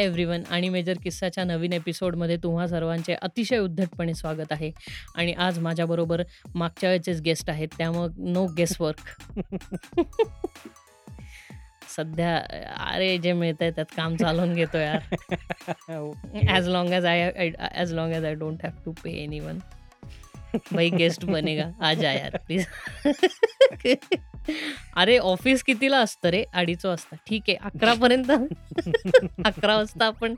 हाय everyone आणि major किस्साच्या नवीन एपिसोडमध्ये तुम्हा सर्वांचे अतिशय उद्धटपणे स्वागत आहे. आणि आज माझ्याबरोबर मागच्या वेळेचेच गेस्ट आहेत. त्यामुळं नो गेस वर्क सध्या अरे जे मिळत आहे त्यात काम चालवून घेतो यार. As long as I as long as I don't have to pay anyone भाई गेस्ट बनेगा. आ जा यार प्लीज अरे ऑफिस कितीला असतं रे? अडीच वाजता. ठीक आहे अकरा पर्यंत. अकरा वाजता आपण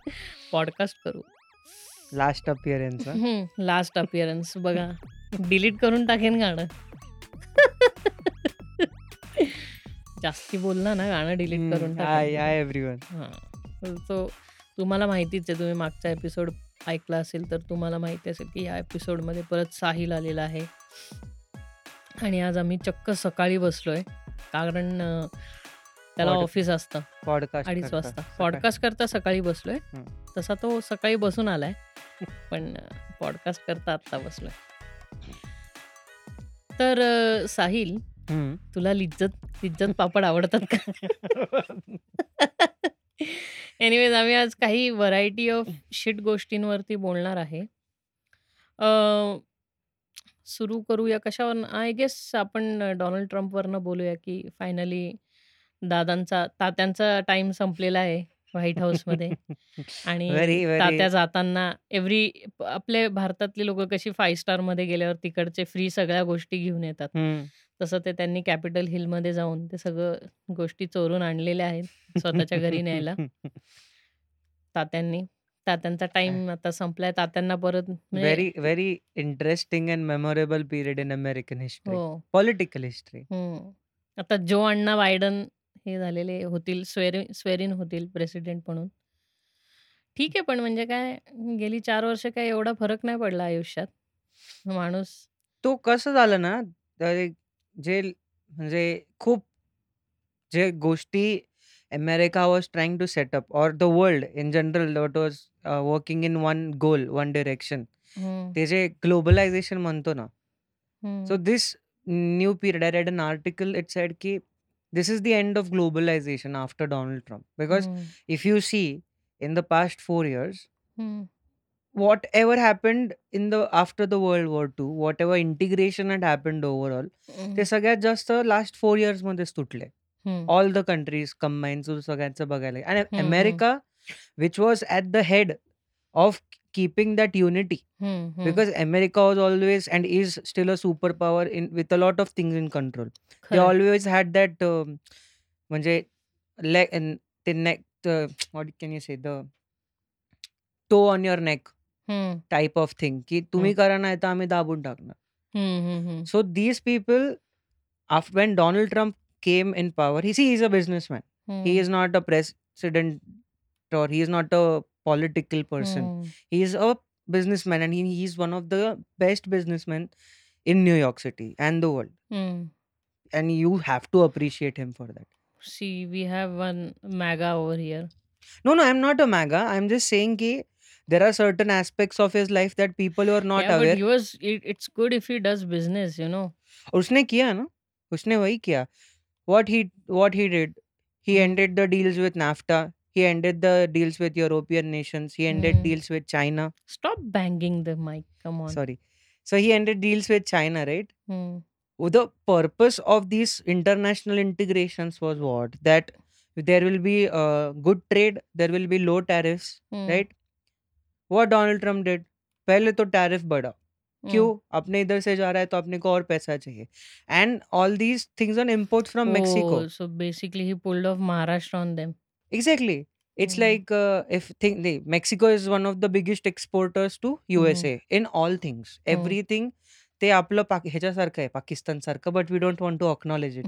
पॉडकास्ट करू. लास्ट अपिअरन्स लास्ट अपिअरन्स बघा डिलीट करून टाकेन गाणं. जास्ती बोलला ना गाणं डिलीट करून टाकेन. हाय एव्हरीवन सो तुम्हाला माहितीच आहे तुम्ही मागचा एपिसोड ऐकला असेल तर तुम्हाला माहिती असेल की या एपिसोडमध्ये परत साहिल आलेला आहे. आणि आज आम्ही चक्क सकाळी बसलोय. कारण त्याला ऑफिस असतं. पॉडकास्ट अडीच वाजता. पॉडकास्ट करता सकाळी बसलोय. तसा तो सकाळी बसून आलाय. पण पॉडकास्ट करता आत्ता बसलोय. तर साहिल तुला लिज्जत लिज्जत पापड आवडतात का? एनिवेज आम्ही आज काही व्हरायटी ऑफ शिट गोष्टींवरती बोलणार आहे. सुरू करूया कशावर? आय गेस आपण डोनाल्ड ट्रम्पवरनं बोलूया की फायनली दादांचा तात्यांचा टाइम संपलेला आहे व्हाईट हाऊसमध्ये आणि तात्या जाताना एव्हरी आपले भारतातली लोक कशी फाईव्ह स्टारमध्ये गेल्यावर तिकडचे फ्री सगळ्या गोष्टी घेऊन येतात. तसं ते त्यांनी कॅपिटल हिलमध्ये जाऊन ते सगळं गोष्टी चोरून आणलेल्या आहेत स्वतःच्या घरी न्यायला. तात्यांनी. तात्यांचा टाइम आता संपलाय. तात्यांना परत म्हणजे- very very interesting and memorable period in American history. हो. Political history. आता जो अण्णा बायडन हे झालेले होतील स्वेरिन स्वेरिन होतील प्रेसिडेंट म्हणून. ठीक आहे पण म्हणजे काय गेली चार वर्ष काय एवढा फरक नाही पडला आयुष्यात. माणूस तो कसं झालं ना तर जे म्हणजे खूप जे गोष्टी America was trying to set up or the world in general what was working in one goal one direction hmm, ते जे ग्लोबलायझेशन म्हणतो ना हम्म, So this new period, I read an article. It said कि this is the end of globalization after Donald Trump. Because हम्म, if you see in the past four years, हम्म, whatever happened in the after the World War II, whatever integration had happened overall, हम्म, ते सगळ्यात जास्त last four years मध्येच तुटले all the countries combine सगळ्यांचं बघायला आणि. America which was at the head of keeping that unity because America was always and is still a superpower in with a lot of things in control. They खरंय. always had that um, म्हणजे the neck the what can you say the toe on your neck हम्म, type of thing की तुम्ही हम्म. करा नाही तर आम्ही दाबून टाकणार. So these people after when Donald Trump came in power, he see he's a businessman. He हम्म, is not a president or he is not a political person. हम्म. He is a businessman and he, he's one of the best businessmen in New York City and the world. हम्म. And you have to appreciate him for that. See, we have one MAGA over here. No, no, I'm not a MAGA. I'm just saying ki there are certain aspects of his life that people who are not yeah, aware. but he was. It, it's good if he does business, you know. उसने किया ना उसने वही किया what he what he did he Hmm. ended the deals with NAFTA he ended the deals with European nations he ended Hmm. deals with China Stop banging the mic. Come on. sorry so he ended deals with China right Hmm. Well, the purpose of these international integrations was what that there will be uh, good trade there will be low tariffs Hmm. right what donald trump did पहले तो tariff बढ़ा Hmm. क्यों हम्म। अपने इधर से जा रहा है तो अपने को और पैसा चाहिए। And all these things on import from Mexico. So basically he pulled off Maharashtra on them. Exactly it's like if think Mexico is one of the biggest exporters to USA in all things everything ते आपलं ह्याच्यासारखं आहे पाकिस्तान सारखं but we don't want to acknowledge it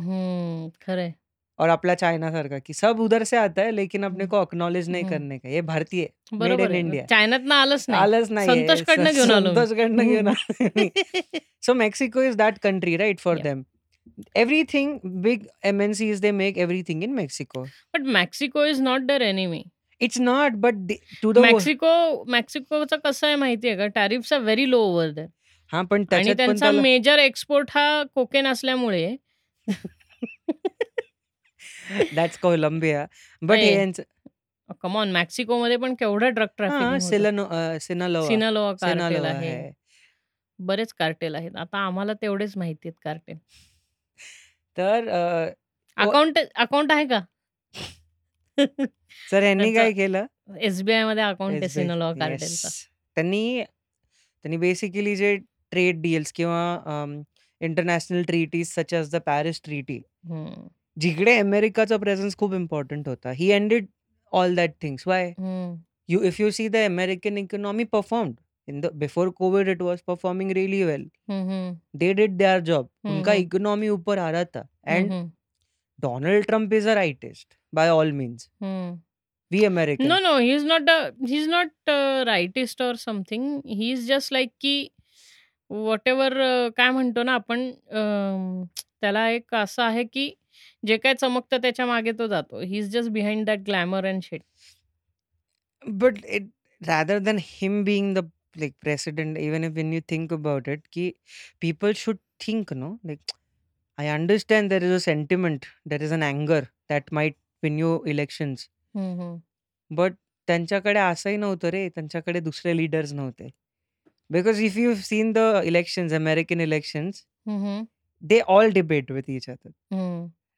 खरं और आपला China सारखा की सब उधर से आता है लेकिन अपने. को अक्नॉलेज नहीं. करने का ये भारतीय मेड इन. इंडिया चायनातनं आलंच नाही. आलंच नाही संतोषकडनं घेऊन आलो मी. संतोषकडनं घेऊन आलो मी. So Mexico is that country, right? For Yeah. them, everything big MNCs they make everything in Mexico. But Mexico is not their enemy. It's not, but they, to the Mexico मेक्सिकोचं कसं आहे माहितीये का tariffs are very low over there हा पण त्यांचा major export हा cocaine असल्यामुळे that's Colombia but हे. यांचं कम ऑन मेक्सिकोमध्ये पण केवढं ड्रग हां, ट्रॅफिकिंग होतं. सिलेनो अ, सिनालोआ. सिनालोआ कार्टेल सिनालोआ आहे. बरेच कार्टेल आहेत. आता आम्हाला तेवढेच माहिती आहेत कार्टेल. तर अ, व अकाउंट अकाउंट आहे का? ह्यांनी त्यांचं काय केलं एस-बी-आयमध्ये अकाउंट आहे एस-बी-आय सिनालोआ येस. कार्टेलचा. त्यांनी त्यांनी बेसिकली जे ट्रेड डील्स किंवा international treaties such as the Paris treaty. जिकडे अमेरिकाचा प्रेझन्स खूप इम्पॉर्टंट होता. He ended all that thing why you if you see the American economy perform in the before Covid it was performing really well they did they are job उनका economy ऊपर आ रहा था. And Donald Trump is a rightest by all means we American no no he is not he is not rightest और something he is just like की whatever काय म्हणतो ना आपण त्याला एक असं आहे की जे काय चमकतं त्याच्यामागे तो जातो. He is just behind that glamour and shit but it rather than him being the like president even if when you think about it की people should think no like I understand there is a sentiment there is an अँगर that might win you elections but त्यांच्याकडे असंही नव्हतं रे त्यांच्याकडे दुसरे leaders नव्हते. Because if you seen the election American elections they all debate with each other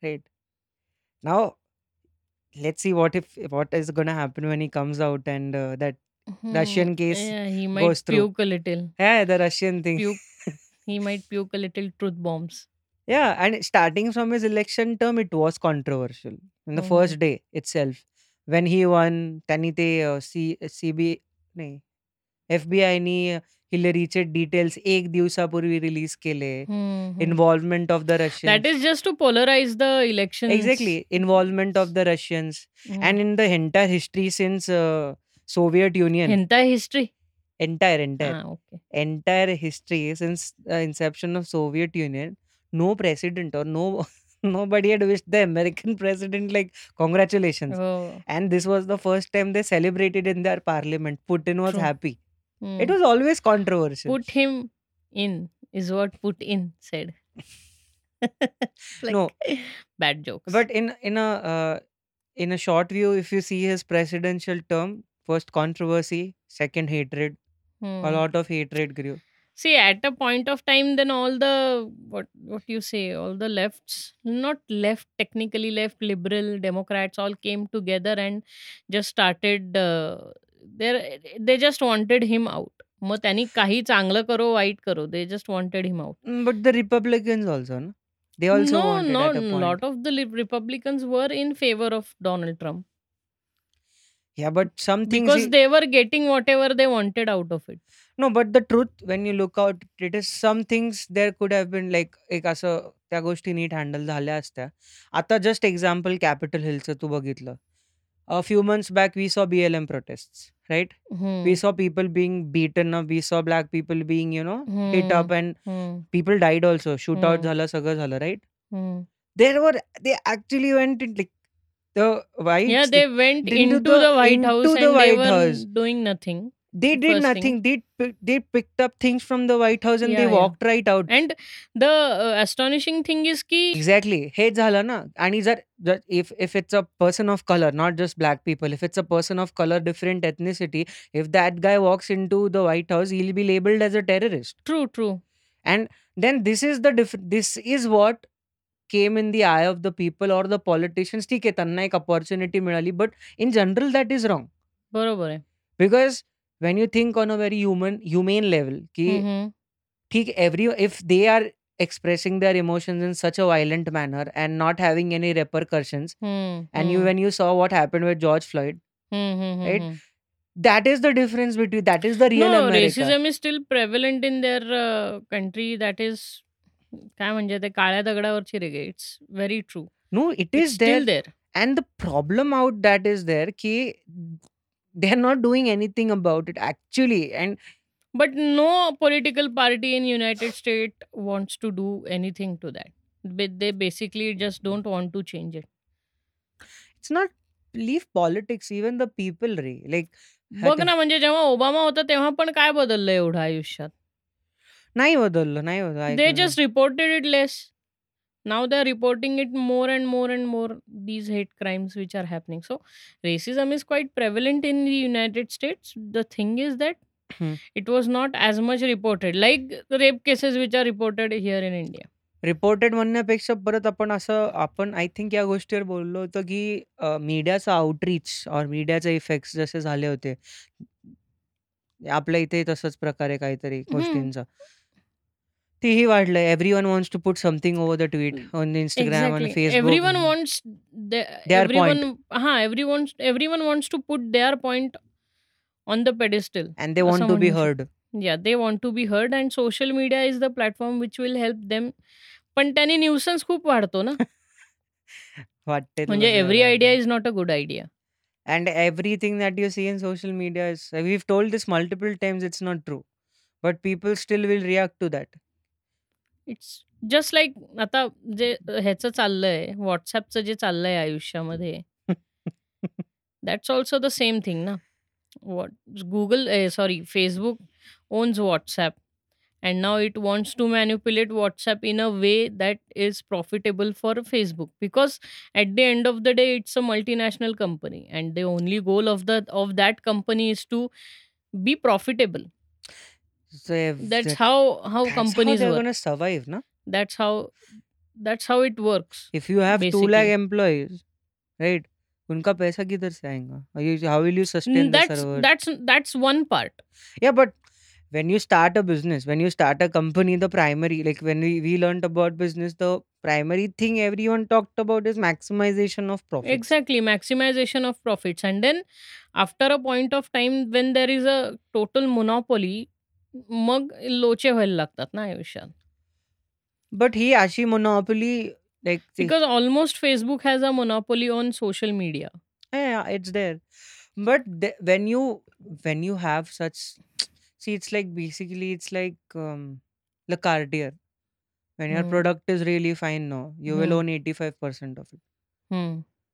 right? Now, let's see what if what is gonna happen when he comes out and uh, that हं. Russian case Yeah, he might goes through. puke a little. Yeah, the Russian thing. Puke he might puke a little truth bombs. Yeah, and starting from his election term, it was controversial in the हं, first हं. day itself. When he won, त्यांनी ते अ, C CB नाही, एफ-बी-आयनी हिलरीचे details 1 दिवसापूर्वी release केले. हं, हं. Involvement of the That Russians. is just to polarize the elections. Exactly, involvement of the Russians and हं. in the entire history since uh, Soviet Union, Hentai history? entire, entire, हां, okay. entire history since the inception of Soviet Union, no president or no nobody had wished the American president like congratulations. हो. And this was the first time they celebrated in their parliament. Putin was True. happy. It was always controversial. Put him in is what put in said. No, bad jokes. but in in a uh, in a short view, if you see his presidential term, first controversy, second hatred, a lot of hatred grew. See, at a point of time, then all the what what you say, all the lefts, not left technically left, liberal Democrats, all came together and just started. Uh, there, they just wanted him out. मग त्यांनी काही चांगलं करो वाईट करो they just wanted him out. Mm, But the Republicans also, no? They also No, wanted no, at a point. lot of the li- Republicans were in favor of Donald Trump Yeah, but some things. because he- they were getting whatever they wanted out of it. No, but the truth, when you look out, it is some things there could have been like एक असं त्या गोष्टी नीट handle झाल्या असत्या. आता just example capital हिलचं तू बघितलं. a few months back we saw blm protests right hmm. we saw people being beaten up we saw black people being you know hmm. hit up hmm. and hmm. people died also shootouts hmm. zala saga zala right hmm. there were they actually went in, like the white yeah they went into, into the, the, white house and they white house doing nothing They did First nothing. thing. They pi- they picked up things from the White House and they Yeah, yeah. walked right out. And the uh, astonishing thing is की exactly हेच झालं ना आणि जर जर if if it's a person of colour not just black people if it's a person of colour different ethnicity if that guy walks in to the White House will be labelled as a terrorist true, true. And then this is the diff this is what came in the eye of the people or the politicians ठीक आहे त्यांना एक opportunity मिळाली but in general that is wrong बरोबर आहे. Because When you think on a very human humane level की हम्म, ठीक every if they are expressing their emotions in such a violent manner and not having any repercussions हम्म, and you हम्म, when you saw what happened with george floyd हम्म, हम्म, right? हम्म. that is the difference between that is the real No, america racism is still prevalent in their uh, country. That is काय म्हणजे ते काळ्या दगडावरची रेगे it's very true no it it's is there still there and the problem out that is there ki they are not doing anything about it actually and But no political party in United States wants to do anything to that. But they basically just don't want to change it. it's not leave politics even the people रे like बघ ना म्हणजे जेव्हा Obama होता तेव्हा पण काय बदललं एवढं आयुष्यात नाही बदललं नाही बदललं they just reported it less now they're reporting it more and more and more these hate crimes which are happening so racism is quite prevalent in the united states the thing is that हं. it was not as much reported like the rape cases which are reported here in india reported म्हणण्यापेक्षा परत आपण असं आपण I think या गोष्टीवर बोललो होतो, की मीडियाचा आउटरीच और मीडियाचे इफेक्ट्स जसे झाले होते. आपल्या इथे तसंच प्रकारे काहीतरी गोष्टींचा. तेही वाढलंय. Everyone wants to put something over the tweet on Instagram and exactly Facebook. everyone wants the Their point. everyone huh, everyone everyone wants to put their point on the pedestal And they असं want to be म्हणू शकतो. heard. Yeah, they want to be heard and social media is the platform which will help them. पण त्याने nuisance खूप वाढतो ना. वाटते म्हणजे तुला एव्हरी तेव्हा आयडिया वाटतं. Is not a good idea. And everything that you see in social media is we've told this multiple times it's not true. But people still will react to that. It's just like आता जे ह्याचं चाललंय WhatsAppचं जे चाललंय आयुष्यामध्ये that's also the same thing ना. What Google eh, sorry Facebook owns WhatsApp and now it wants to manipulate WhatsApp in a way that is profitable for Facebook because at the end of the day it's a multinational company and the only goal of the of that company is to be profitable. So if That's that, how how that's how companies they're work. gonna survive, na? That's how that's how it works If you have two lakh basically. employees, right? उनका पैसा किधर से आएगा? How you- How will you sustain Mm, the That's servers? that's that's one part. Yeah, but when you start a business, when you start a company, the primary, like when we, we learned about business, the primary thing everyone talked about is maximization of profits. Exactly, maximization of profits. And then after a point of time when there is a total monopoly, मग लोचे व्हायला लागतात ना आयुष्यात. But he अशी monopoly, like, see, Because almost Facebook has a monopoly on social media. yeah, it's there. But the, when you when you have such, see, it's like basically it's like um, the Cartier. When your Hmm. product is really fine now, you will Hmm. own 85% of it.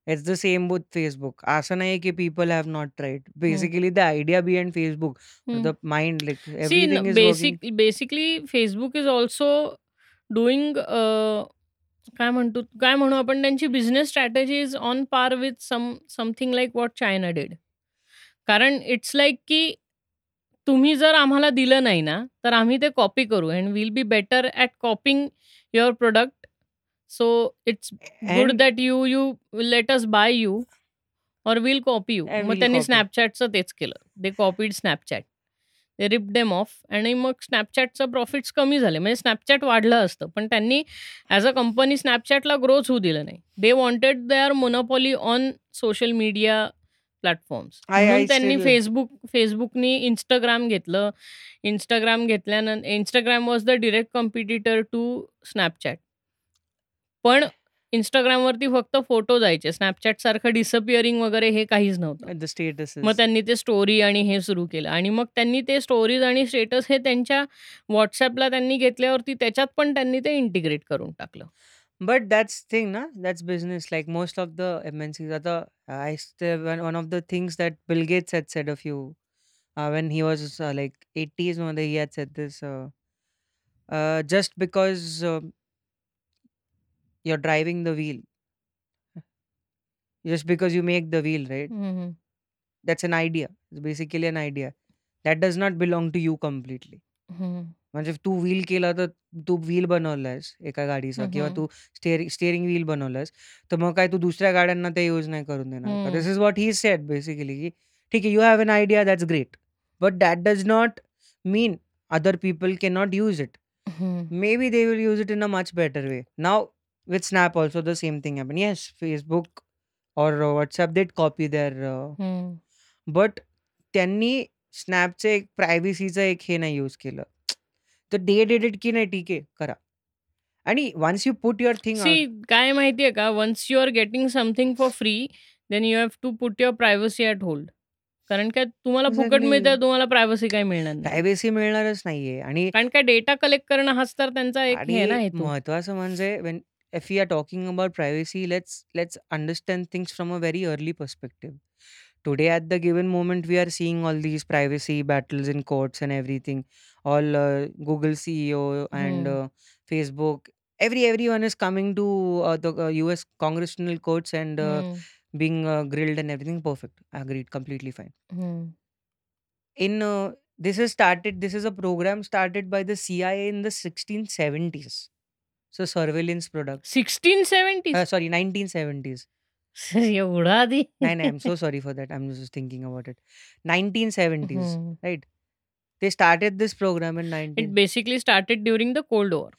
It's the same with Facebook असं नाही की people have not tried basically the idea be and Facebook the mind like basically Facebook is also doing काय म्हणतो काय म्हणू आपण त्यांची business strategy is on par with some something like what China did कारण इट्स लाईक की तुम्ही जर आम्हाला दिलं नाही ना तर आम्ही ते कॉपी करू. And will be better at copying your product so it's good that you you let us buy you or will copy you. मग we'll त्यांनी. Snapchatचं तेच केलं. They copied Snapchat. They ripped them off आणि मग Snapchatचं profits कमी झाले. म्हणजे Snapchat वाढलं असतं. पण त्यांनी ॲज अ कंपनी Snapchatला ग्रोच होऊ दिलं नाही. They wanted their monopoly on social media platforms. म्हणून त्यांनी Facebook Facebookनी Instagram घेतलं. Instagram घेतल्यानं Instagram was the direct competitor to Snapchat. पण इंस्टाग्रामवरती फक्त फोटो जायचे. स्नॅपचॅट सारखं डिसअपिअरिंग वगैरे हे काहीच नव्हतं. स्टेटस मग त्यांनी ते स्टोरी आणि हे सुरू केलं. आणि मग त्यांनी ते स्टोरीज आणि स्टेटस हे त्यांच्या व्हॉट्सअपला त्यांनी घेतल्यावरती त्याच्यात पण त्यांनी ते इंटिग्रेट करून टाकलं. बट दॅट्स थिंग ना? That's business like most of the M N C आता one of the things that will get set set off you when he was like एटीजमध्ये he set this just because you're driving the wheel, just because you make the wheel, right? हं, हं. That's an idea. It's basically an idea. That does not belong to you completely. हं. म्हणजे तू wheel केला तर तू wheel बनवलायस एका गाडीचा हं, किंवा हं. तू स्टेअरिंग स्टेअरिंग व्हील बनवलायस, तर मग काय तू दुसऱ्या गाड्यांना ते यूज़ नाही करून देणार का? This is what he said basically की ठीक आहे, you have an idea that's great. But that does not mean other people can not use it. हं. Maybe they will use it in a much better way. Now with Snap also the same thing happened. Yes, Facebook or uh, WhatsApp did copy their uh, हं. But त्यांनी Snapचं एक प्रायव्हसीचं एक हे नाही use केलं. तर दे डिड इट की नाही ठीक आहे, करा. आणि once you put your thing see काय माहिती आहे का? Once you are getting something for free, then you have to put your privacy at hold. कारण काय तुम्हाला फुकट. मिळतंय, तुम्हाला प्रायव्हसी काही मिळणार नाही. प्रायव्हसी मिळणारच नाहीये आणि कारण काय डेटा कलेक्ट करणं हाच तर त्यांचा एक हे ना आणि हेतू. महत्त्वाचं म्हणजे if we are talking about privacy, let's let's understand things from a very early perspective. Today, at the given moment, we are seeing all these privacy battles in courts and everything. All uh, Google CEO and hmm. uh, Facebook, every everyone is coming to uh, the uh, U.S. congressional courts and uh, hmm. being uh, grilled and everything. Perfect, agreed, completely fine. Hmm. In uh, this is started. This is a program started by the CIA in the 1670s so surveillance product. 1670s. Uh, sorry, 1970s. you di. I know, I'm so sorry for that. I'm just thinking about it. 1970s, right? They started this program in 19. it basically started during the Cold War.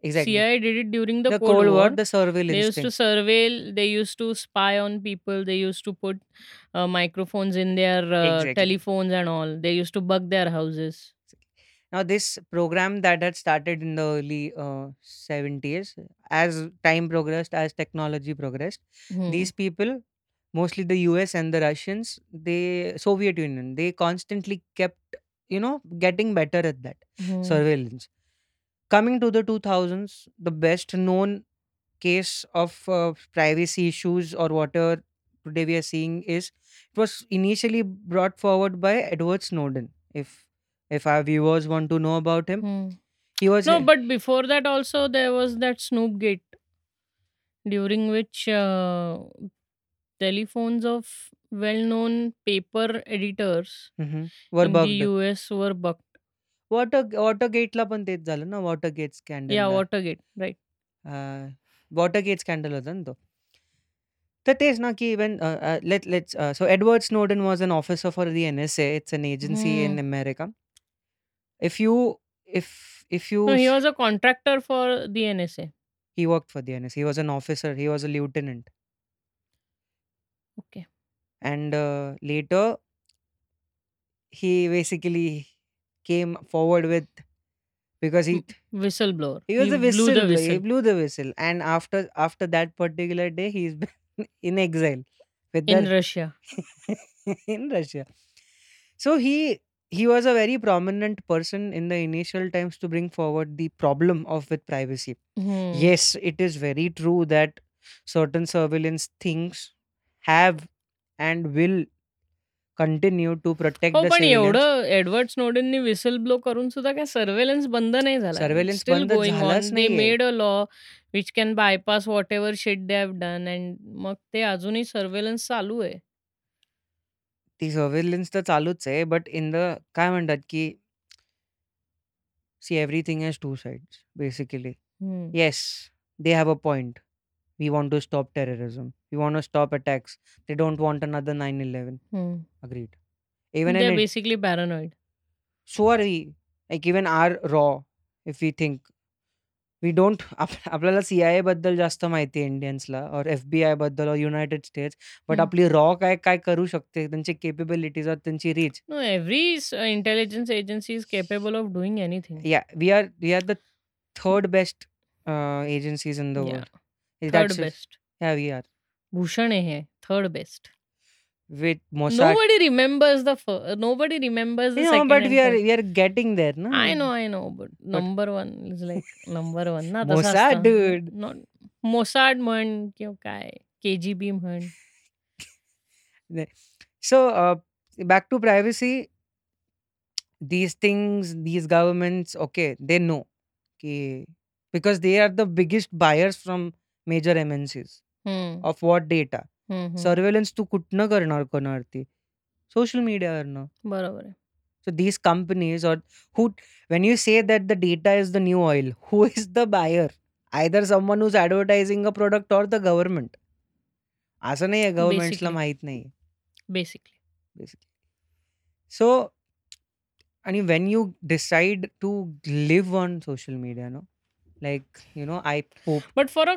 Exactly. CIA did it during the, the Cold, War, The surveillance. They used to surveil. They used to spy on people. They used to put uh, microphones in their uh, telephones and all. They used to bug their houses. Now, this program that had started in the early uh, 70s, as time progressed, as technology progressed, Hmm. these people, mostly the US and the Russians, they Soviet Union, they constantly kept, you know, getting better at that Hmm. surveillance. Coming to the 2000s, the best known case of uh, privacy issues or whatever today we are seeing is it was initially brought forward by Edward Snowden. If if our viewers want to know about him, Hmm. he was No, but before that also there was that Snoop Gate, during which uh, telephones of well-known paper editors Mhm. were in the bugged. US were bugged. Water वॉटरगेटला पण तेच झालं ना Watergate Yeah, स्कॅन्डलला Watergate, right. Watergate scandal होता ना तो तर तेच ना की even let let's so Edward Snowden was an officer for the N S A it's an agency in Hmm. America if you if if you No, he was a contractor for the NSA. he worked for the NSA. He was an officer. He was a lieutenant. Okay. And uh, later, he basically came forward with because he Whistleblower. he was a whistleblower. Blew the He whistle. blew the whistle, and after after that particular day, he's been in exile with In the Russia. in Russia. So he he was a very prominent person in the initial times to bring forward the problem of with privacy. Hmm. Yes, it is very true that certain surveillance things have and will continue to protect हो the पण surveillance. एवढं Edward स्नोडननी whistle blow करून सुद्धा काय surveillance बंद नाही झाला Surveillance steel बंद गोइंग ऑन झालाच दे नाहीये. Made a law which can bypass whatever shit they have done and मग ते अजूनही सर्वेलन्स चालू आहे ती सर्वेलन्स तर चालूच आहे बट इन द काय म्हणतात की see everything has two sides basically. Hmm. Yes they have a point. We want to stop terrorism. We want to stop attacks. They don't want another nine eleven. Hmm. Agreed. Even They're in basically paranoid. so are we like even our raw if we think we don't आप- आपल्याला C आयबद्दल जास्त माहिती आहे इंडियन्सला और F B आयबद्दल और United States but. आपली रॉ काय काय करू शकते त्यांची केपेबिलिटीज और त्यांची reach No, every s- uh, intelligence agency is capable of doing anything. या we are we are the third best agencies in the Yeah, world third That's best. yeah we are Bhushan आहे third best. with Mossad Nobody remembers the first. Nobody remembers the you know second but and we are third. we are getting there no I know, I know, but But- number one is like number one ना तसं Mossad असतं. dude Not मोसाड म्हण किंवा काय के G B म्हण so uh, back to privacy these things these governments okay they know ki, because they are the biggest buyers from major mncs हम्म, of what data Surveillance तू कुठनं करणार कोणावरती? Social मीडियावरनं. बरोबर आहे. So these companies or who when you say that the data is the new oil who is the buyer either someone whose advertising a product or the government असं नाही आहे गव्हर्नमेंटला माहीत नाही बेसिकली बेसिकली सो आणि when you decide to live on social media know like you know, I hope but for a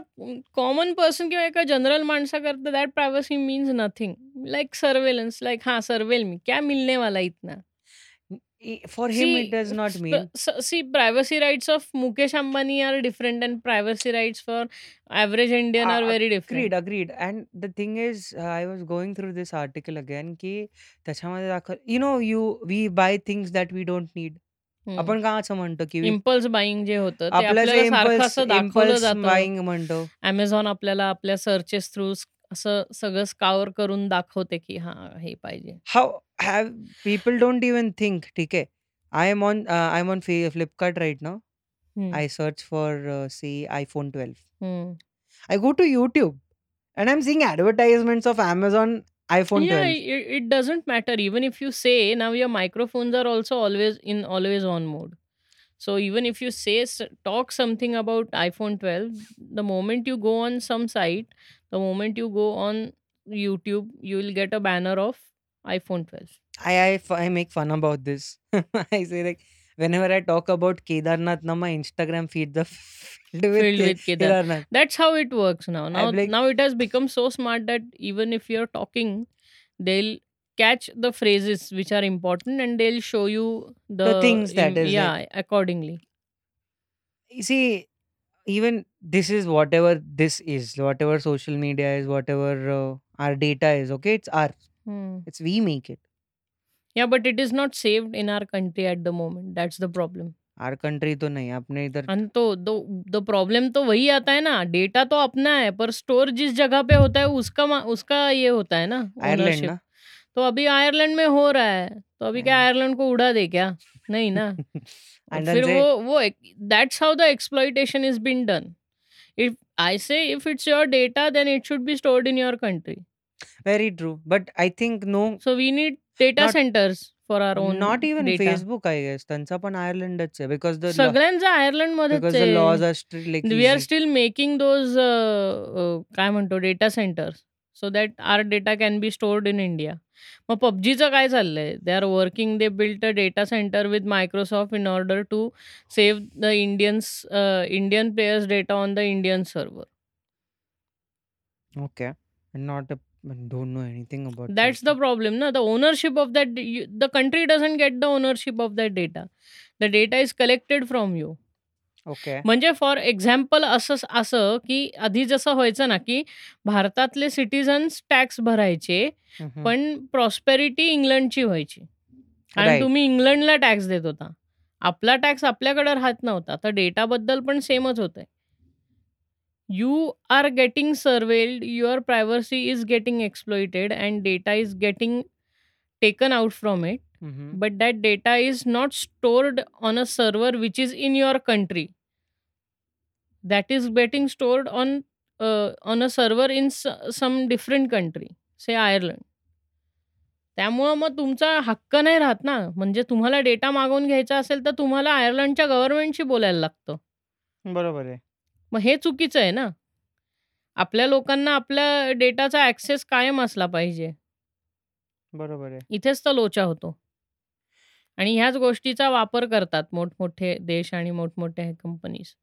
common person किंवा एका general माणसाकरता that privacy means nothing like surveillance like हाँ सर्वेल मी क्या मिलने वाला इतना i- for him it does not mean see privacy rights of Mukesh Ambani are different and privacy rights for average Indian are Uh, very agreed, different agreed. And the thing is, uh, I was going through this article again की त्याच्यामध्ये दाखव you know you we buy things that we don't need. आपण का असं म्हणतो की impulse buying जे होतं बाईंग म्हणतो. अमेझॉन आपल्याला आपल्या सर्चेस थ्रू असं सगळं स्कावर करून दाखवते की हा हे पाहिजे. How have people don't even think ठीक आहे. I am on I am on Flipkart right no I search for see iPhone twelve I go to YouTube and I am seeing advertisement of Amazon iPhone Yeah, 12. it it doesn't matter. Even if you say now your microphones are also always in always on mode. So even if you say talk something about iPhone 12, the moment you go on some site, the moment you go on YouTube, you will get a banner of iPhone 12 i i, I make fun about this. I say like whenever I talk about Kedarnath, now my Instagram feed the filled with filled with Kedar. Kedarnath. That's how it works now. Now like now it has become so smart that even if you're talking, they'll catch the phrases which are important and they'll show you the the things that im- is like yeah accordingly. you see even this is whatever this is, whatever social media is, whatever uh, our data is, okay? It's ours. Hmm. It's we make it. Yeah, but it is not saved in our country at the moment. That's the problem. Our country तो नहीं अपने इधर तो दो the problem तो वही आता है ना। डेटा तो अपना है पर स्टोर जिस जगह पे होता है उसका उसका ये होता है ना आयरलैंड ना? तो अभी आयरलैंड में हो रहा है तो अभी क्या आयरलैंड को उड़ा दे क्या? नहीं ना। फिर वो वो that's how the exploitation is been done if I say if it's your data then it should be stored in your country very true. But I think no, so we need data not centers for our own not even data Facebook, I guess. त्यांचा पण आयर्लंडच आहे because the law सगळ्यांचं Ireland मध्येच because the laws आहे are strict like we are easy. Still making those काय म्हणतो data centers so that our data can be stored in India मग पबजीचं काय चाललंय they are working they built a data center with Microsoft in order to save the Indians Indian players data on the Indian server Okay. And not a that's the problem ना the ownership of that the country doesn't get the ownership of that data the data is collected from you okay म्हणजे for example असं असं की आधी जसं व्हायचं ना की भारतातले सिटीजन्स टॅक्स भरायचे पण प्रॉस्पेरिटी इंग्लंडची व्हायची. आणि तुम्ही इंग्लंडला टॅक्स देत होता. आपला टॅक्स आपल्याकडे राहत नव्हता. तर डेटाबद्दल पण सेमच होतंय. You are getting surveilled your privacy is getting exploited and data is getting taken out from it but that data is not stored on a server which is in your country. That is getting stored on uh, on a server in s- some different country say ireland. त्यामुळं मग तुमचा हक्क नाही राहत ना. म्हणजे तुम्हाला data मागवून घ्यायचा असेल तर तुम्हाला आयर्लंडच्या गव्हर्नमेंटशी बोलायला लागतं. बरोबर आहे. मग हे चुकीचं आहे ना आपल्या लोकांना आपल्या डेटाचा ॲक्सेस कायम असला पाहिजे बरोबर आहे. इथेच तर लोचा होतो आणि ह्याच गोष्टीचा वापर करतात मोठमोठे देश आणि मोठमोठ्या companies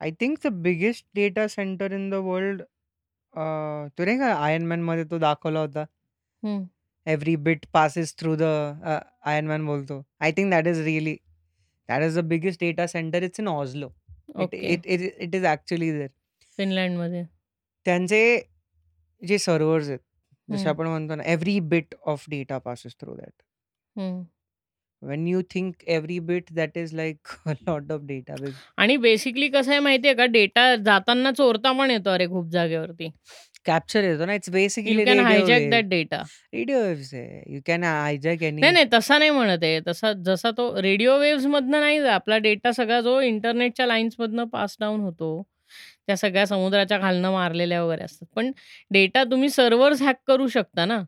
I think the biggest data center in the world अ, तो नाही का आयर्नमध्ये तो दाखवला होता. Every bit passes through the Iron Man बोलतो. I think that is really that is the biggest data center it's in Oslo. It okay it it it is actually there. फिनलँडमध्ये त्यांचे जे सर्व्हर्स आहेत, जसे हं, आपण म्हणतो ना every bit of data passes through that. हं. When you think every bit that is a lot of data आणि बेसिकली कसं आहे माहिती आहे का डेटा जाताना चोरता पण येतो अरे खूप जागेवरती कॅप्चर येतो ना. It's you basically can radio hijack. That data radio waves आहे. यू कॅन हायजॅक नाही एनी नाही तसा नाही म्हणत आहे तसा जसा तो रेडिओ वेव्स मधनं नाही आपला डेटा सगळा जो इंटरनेटच्या लाईन्स मधनं पास डाऊन होतो त्या सगळ्या समुद्राच्या खालनं मारलेल्या वगैरे असतात पण डेटा तुम्ही सर्व्हर्स हॅक करू शकता ना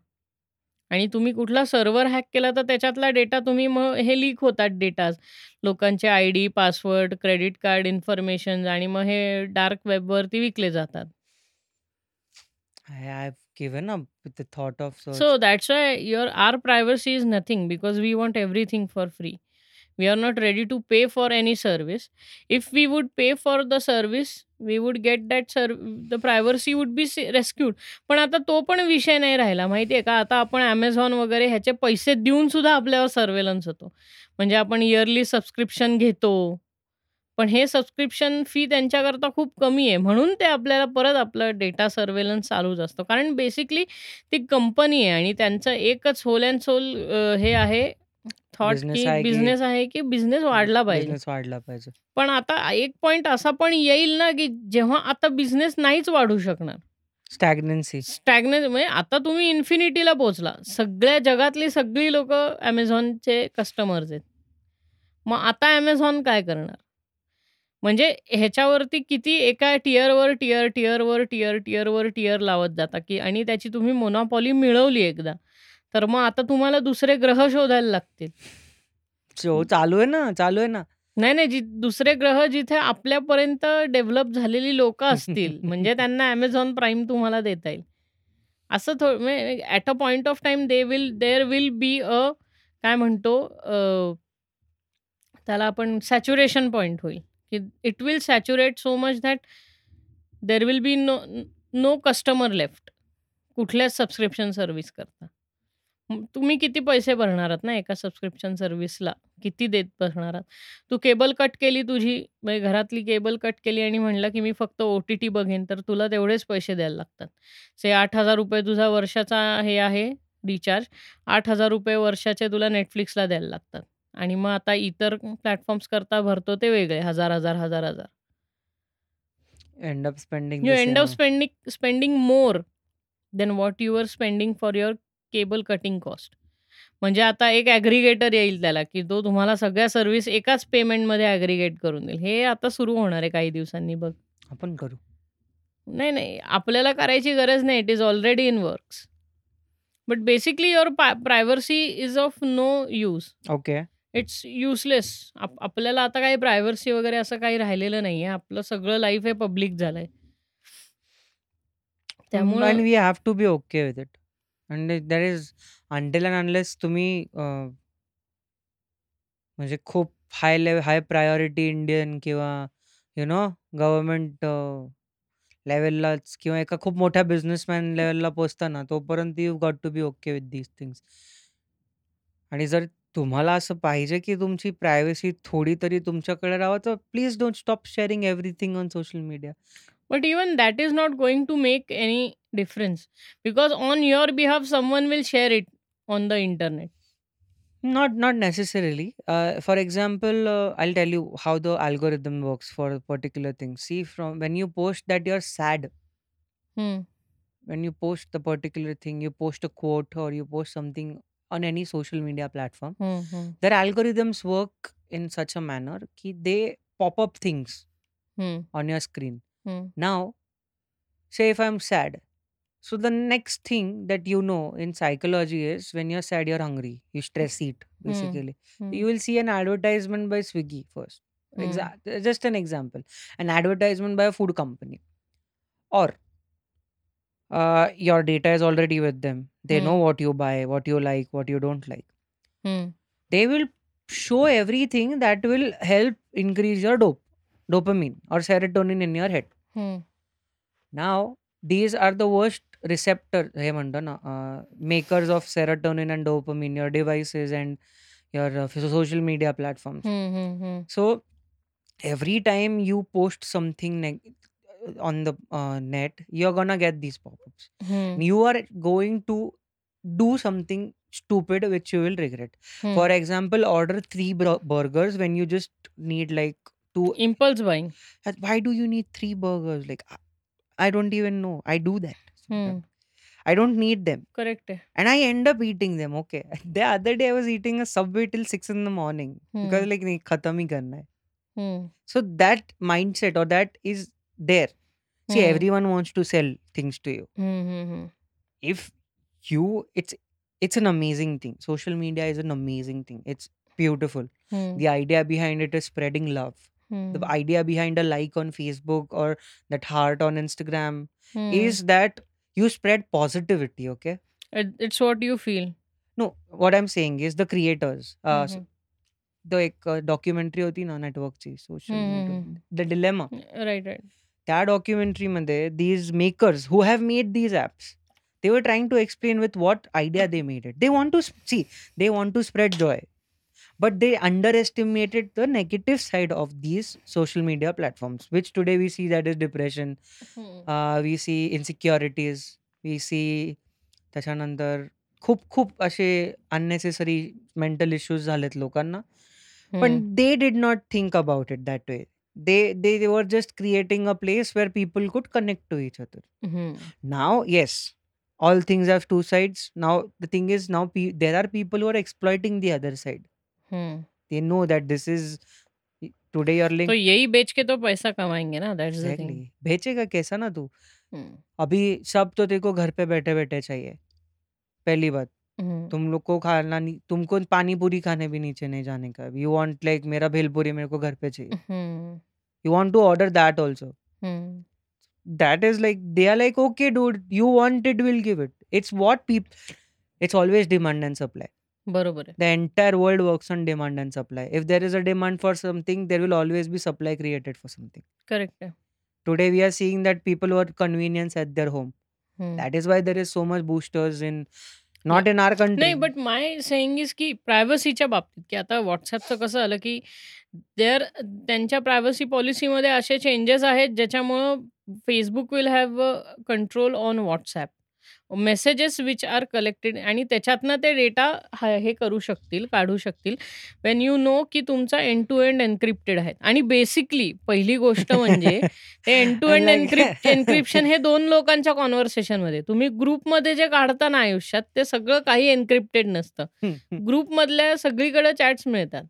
आणि तुम्ही कुठला सर्व्हर हॅक केला तर त्याच्यातला डेटा तुम्ही मग हे लीक होतात डेटा लोकांचे I D password credit card information आणि मग हे डार्क वेबवरती विकले जातात I have given up with the thought of search. So that's why your our privacy is nothing because we want everything for free. We are not ready to pay for any service. If we would pay for the service, we would get that serv- the privacy would be se- rescued. पण आता तो पण विषय नाही राहिला माहिती आहे का आता आपण ॲमेझॉन वगैरे ह्याचे पैसे देऊन सुद्धा आपल्यावर सर्वेलन्स होतो म्हणजे आपण इयरली सबस्क्रिप्शन घेतो पण हे सबस्क्रिप्शन फी त्यांच्याकरता खूप कमी आहे. म्हणून ते आपल्याला परत आपलं डेटा सर्वेलन्स चालूच असतो. कारण बेसिकली ती कंपनी आहे आणि त्यांचं एकच होल अँड सोल हे आहे. थॉट बिझनेस की आहे की बिझनेस आहे की बिझनेस वाढला पाहिजे. वाढला पाहिजे. पण आता एक पॉइंट असा पण येईल ना की जेव्हा आता बिझनेस नाहीच वाढू शकणार. स्टॅग्नन्सी. स्टॅग्नेट म्हणजे आता तुम्ही इन्फिनिटीला पोहोचला. सगळ्या जगातली सगळी लोक ॲमेझॉनचे कस्टमर्स आहेत. मग आता Amazon काय करणार? म्हणजे ह्याच्यावरती किती एका टियरवर टियर, टियरवर टियर, टियरवर टियर लावत जाता, की आणि त्याची तुम्ही मोनोपॉली मिळवली एकदा, तर मग आता तुम्हाला दुसरे ग्रह शोधायला लागतील. शो चालू आहे ना, चालू आहे ना. नाही, नाही. जी दुसरे ग्रह जिथे आपल्यापर्यंत डेव्हलप झालेली लोकं असतील, म्हणजे त्यांना Amazon प्राईम तुम्हाला देता येईल. असं थो म्हणजे at a point of time they will there will be a काय म्हणतो त्याला आपण सॅच्युरेशन पॉइंट होईल, की it will saturate so much that there will be no no customer left कुठल्याच सबस्क्रिप्शन सर्व्हिस करता तुम्ही किती पैसे भरणार आहात ना एका सबस्क्रिप्शन सर्व्हिसला? किती देत बसणार आहात? तू केबल कट केली तुझी, म्हणजे घरातली केबल कट केली आणि म्हणलं, की मी फक्त ओ-टी-टी बघेन, तर तुला तेवढेच पैसे द्यायला लागतात. से ₹8,000 तुझा वर्षाचा हे आहे रिचार्ज. ₹8,000 वर्षाचे तुला नेटफ्लिक्सला द्यायला लागतात आणि मग आता इतर प्लॅटफॉर्म्सकरता भरतो ते वेगळे हजार, हजार, हजार, हजार. End up spending you end up spending spending more than what you are spending for your cable cutting cost. म्हणजे आता एक ॲग्रीगेटर येईल त्याला, की तो तुम्हाला सगळ्या सर्व्हिस एकाच पेमेंटमध्ये ॲग्रीगेट करून देईल. हे आता सुरू होणार आहे काही दिवसांनी बघ. आपण करू. नाही, नाही. आपल्याला करायची गरज नाही. It is already in works. But basically your पा privacy is of no use. Okay. It's useless आप आपल्याला आता काही प्रायव्हसी वगैरे असं काही राहिलेलं नाहीये. आपलं सगळं लाईफ हे पब्लिक झालंय. And we have to be okay with it. And that is until and unless तुम्ही म्हणजे खूप high level high priority Indian किंवा यू नो गव्हर्नमेंट लेवललाच किंवा एका खूप मोठ्या बिझनेसमॅन लेवलला पोहोचता ना, तोपर्यंत you got to be okay with these things. आणि जर तुम्हाला असं पाहिजे की तुमची प्रायव्हसी थोडी तरी तुमच्याकडे राहावं तर please don't stop sharing everything on social media. But even that is not going to make any difference because on your behalf someone will share it on the internet. Not not necessarily. For example I tell you how the algorithm works for particular thing see from when you post that you are sad. When you post the particular thing you post a quote or you post something on any social media platform mm-hmm. their algorithms work in such a manner that they pop up things mm. on your screen mm. now say if i'm sad so the next thing that you know in psychology is when you're sad you're hungry you stress eat hmm. basically mm. you will see an advertisement by swiggy first hmm. Exa- just an example an advertisement by a food company or uh, your data is already with them. They hmm. know what you buy, what you like, what you don't like. Hmm. They will show everything that will help increase your dope, dopamine or serotonin in your head. Hmm. Now, these are the worst receptor, hey, uh, makers of serotonin and dopamine, your devices and your uh, social media platforms. So, every time you post something neg- on the uh, net you're gonna get these pop-ups. Hmm. you are going to do something stupid which you will regret. Hmm. for example order three bro- burgers when you just need like two impulse buying. Why do you need three burgers? Like i don't even know. I do that hmm. i don't need them. Correct. And i end up eating them okay. The other day i was eating a subway till 6 in the morning hmm. because like nahi, karna hai. Hmm. so that mindset or that is there See, हं. everyone wants to sell things to you. हं, हं, हं. If you, it's it's an amazing thing. Social media is an amazing thing. It's beautiful. हं. The idea behind it is spreading love. The हं. idea behind a like on Facebook or that heart on Instagram हं. is that you spread positivity. Okay. It it's what you feel. No, what I'm saying is the creators. हं, Uh, s- हं. the एक documentary होती ना नेटवर्कची social हं, हं, network the dilemma right, right. त्या डॉक्युमेंटरीमध्ये these makers who have made these apps they were trying to explain with what idea they made it they want to see they want to spread joy but they underestimated the negative side of these social media platforms which today we see that is depression we see insecurities we see त्याच्यानंतर खूप खूप असे unnecessary mental issues झालेत लोकांना hmm. पण they did not think about it that way way they they were just creating a place where people could connect to each other हं. now yes all things have two sides now the thing is now pe- there are people who are exploiting the other side हं. they know that this is today you're तो linked यही बेच के तो पैसा कमाएँगे ना दैट्स द थिंग। एग्जैक्टली बेचेगा कैसा ना तू हुँ, अभी सब तो तेरे को घर पे बैठे बैठे चाहिए पहली बात हुँ, तुम लोग को खाना नहीं तुमको पानी पूरी खाने भी नीचे नहीं जाने का यू वांट लाइक मेरा भेलपूरी मेरे को घर पे चाहिए हुँ, you want to order that also hmm, that is like they are like okay dude you want it we'll give it it's what people it's always demand and supply बरोबर आहे. the entire world works on demand and supply if there is a demand for something there will always be supply created for something correct आहे. today we are seeing that people want convenience at their home हं. that is why there is so much Yeah. in our country नाही but my saying is की प्रायव्हसीच्या बाबतीत की आता व्हॉट्सॲपचं कसं झालं की देअर त्यांच्या प्रायव्हसी पॉलिसीमध्ये असे चेंजेस आहेत ज्याच्यामुळं Facebook will have control on WhatsApp messages which are collected आणि त्याच्यातनं ते डेटा हे करू शकतील काढू शकतील. वेन यू नो की तुमचा एंड टू एंड एन्क्रिप्टेड आहे. आणि बेसिकली पहिली गोष्ट म्हणजे ते end to end encrypt encryption हे दोन लोकांच्या कॉन्व्हर्सेशनमध्ये तुम्ही ग्रुपमध्ये जे काढता ना आयुष्यात ते सगळं काही एन्क्रिप्टेड नसतं. ग्रुपमधल्या सगळीकडे चॅट्स मिळतात.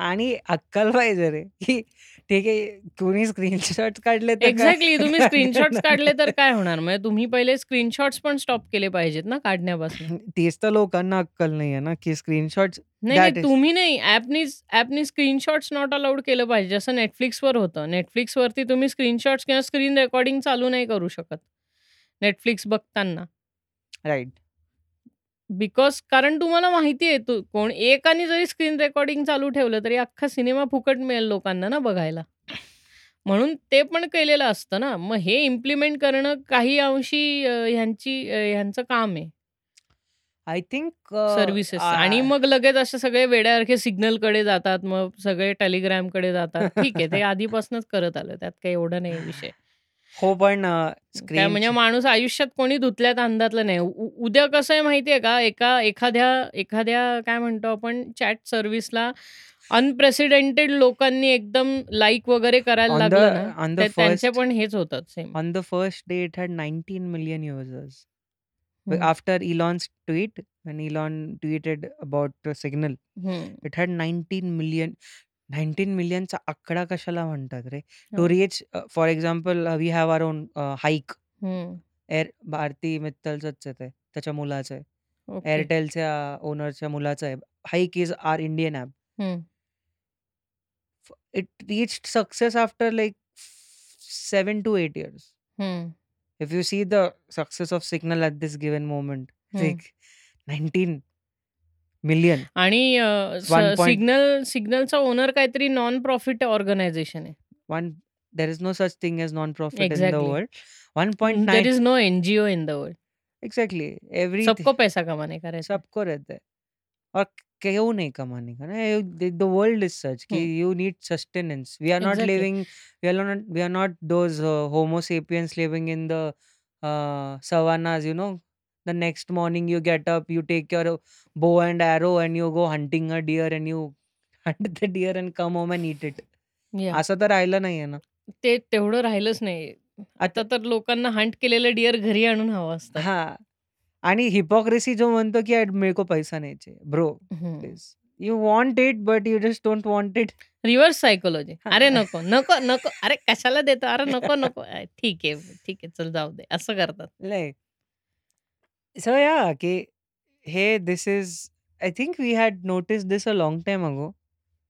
आणि अक्कल पाहिजे रे की ठीक आहे कोणी स्क्रीनशॉट काढले तर काय? एक्झॅक्टली तुम्ही स्क्रीनशॉट्स काढले तर काय होणार? म्हणजे तुम्ही पहिले स्क्रीनशॉट्स पण स्टॉप केले पाहिजेत ना काढण्यापासून. तेच तर लोकांना अक्कल नाही आहे ना की स्क्रीनशॉट नाही नाही तुम्ही नाही ॲपनी ॲपनी स्क्रीनशॉट्स नॉट अलाउड केलं पाहिजे. जसं नेटफ्लिक्सवर होतं. नेटफ्लिक्सवरती तुम्ही स्क्रीनशॉट्स किंवा स्क्रीन रेकॉर्डिंग चालू नाही करू शकत. नेटफ्लिक्स बघताना. राईट बिकॉज कारण तुम्हाला माहिती आहे तू कोण एकाने जरी स्क्रीन रेकॉर्डिंग चालू ठेवलं तरी अख्खा सिनेमा फुकट मिळेल लोकांना ना बघायला. म्हणून ते पण केलेलं असतं ना. मग हे इम्प्लिमेंट करणं काही अंशी ह्यांची ह्यांचं काम आहे. आय थिंक सर्व्हिसेस आणि मग लगेच असे सगळे वेड्यासारखे सिग्नलकडे जातात मग सगळे टेलिग्रामकडे जातात. ठीक आहे ते आधीपासूनच करत आलं त्यात काही एवढं नाही विषय. हो पण म्हणजे माणूस आयुष्यात कोणी धुतल्यात अंदातलं नाही. उद्या कसं आहे माहितीये का? एका एखाद्या एखाद्या काय म्हणतो आपण चॅट सर्व्हिसला अनप्रेसिडेंटेड लोकांनी एकदम लाईक वगैरे करायला लागलं त्यांचे पण हेच होतात same on the first day it had nineteen million users after Elon's tweet Elon tweeted about Signal it had nineteen million nineteen चा आकडा कशाला म्हणतात रे? टू हो. Reach for example we have our own Hike. Air Bharti मित्तलचंच आहे ते. त्याच्या मुलाचं आहे. एअरटेलच्या ओनरच्या मुलाचं आहे. Hike is our Indian app it reach success after like seven to eight years. If you see the success of Signal at this given moment like nineteen million. आणि सिग्नल सिग्नलचा ओनर काहीतरी नॉन प्रॉफिट ऑर्गनायझेशन आहे one there is no such thing as non profit in world one point there is no NGO in the world exactly every सबको पैसा कमाने का रहता सबको रहता है और क्यों नहीं कमाने का द वर्ल्ड इज सच की you need sustenance we are not living we are not we are not those homo sapiens living in the savannahs you know the next morning you get up you take your bow and arrow and you go hunting a deer and you hunt the deer and come home and eat it. असं तर राहिलं नाहीये ना. ते तेवढं राहिलंच नाही. आता तर लोकांना हंट केलेलं डिअर घरी आणून हवं असतं. हा. आणि हिपोक्रेसी जो म्हणतो की "यार, मेरे को पैसा नाही चाहिए. Bro. Please you want it but you just don't want it reverse psychology. अरे नको नको नको. अरे कशाला देतो? अरे नको नको. अ, ठीक आहे ठीक आहे. चल जाऊ दे. असं करतात. like So yeah, okay. Hey, this is I think we had noticed this a long time ago.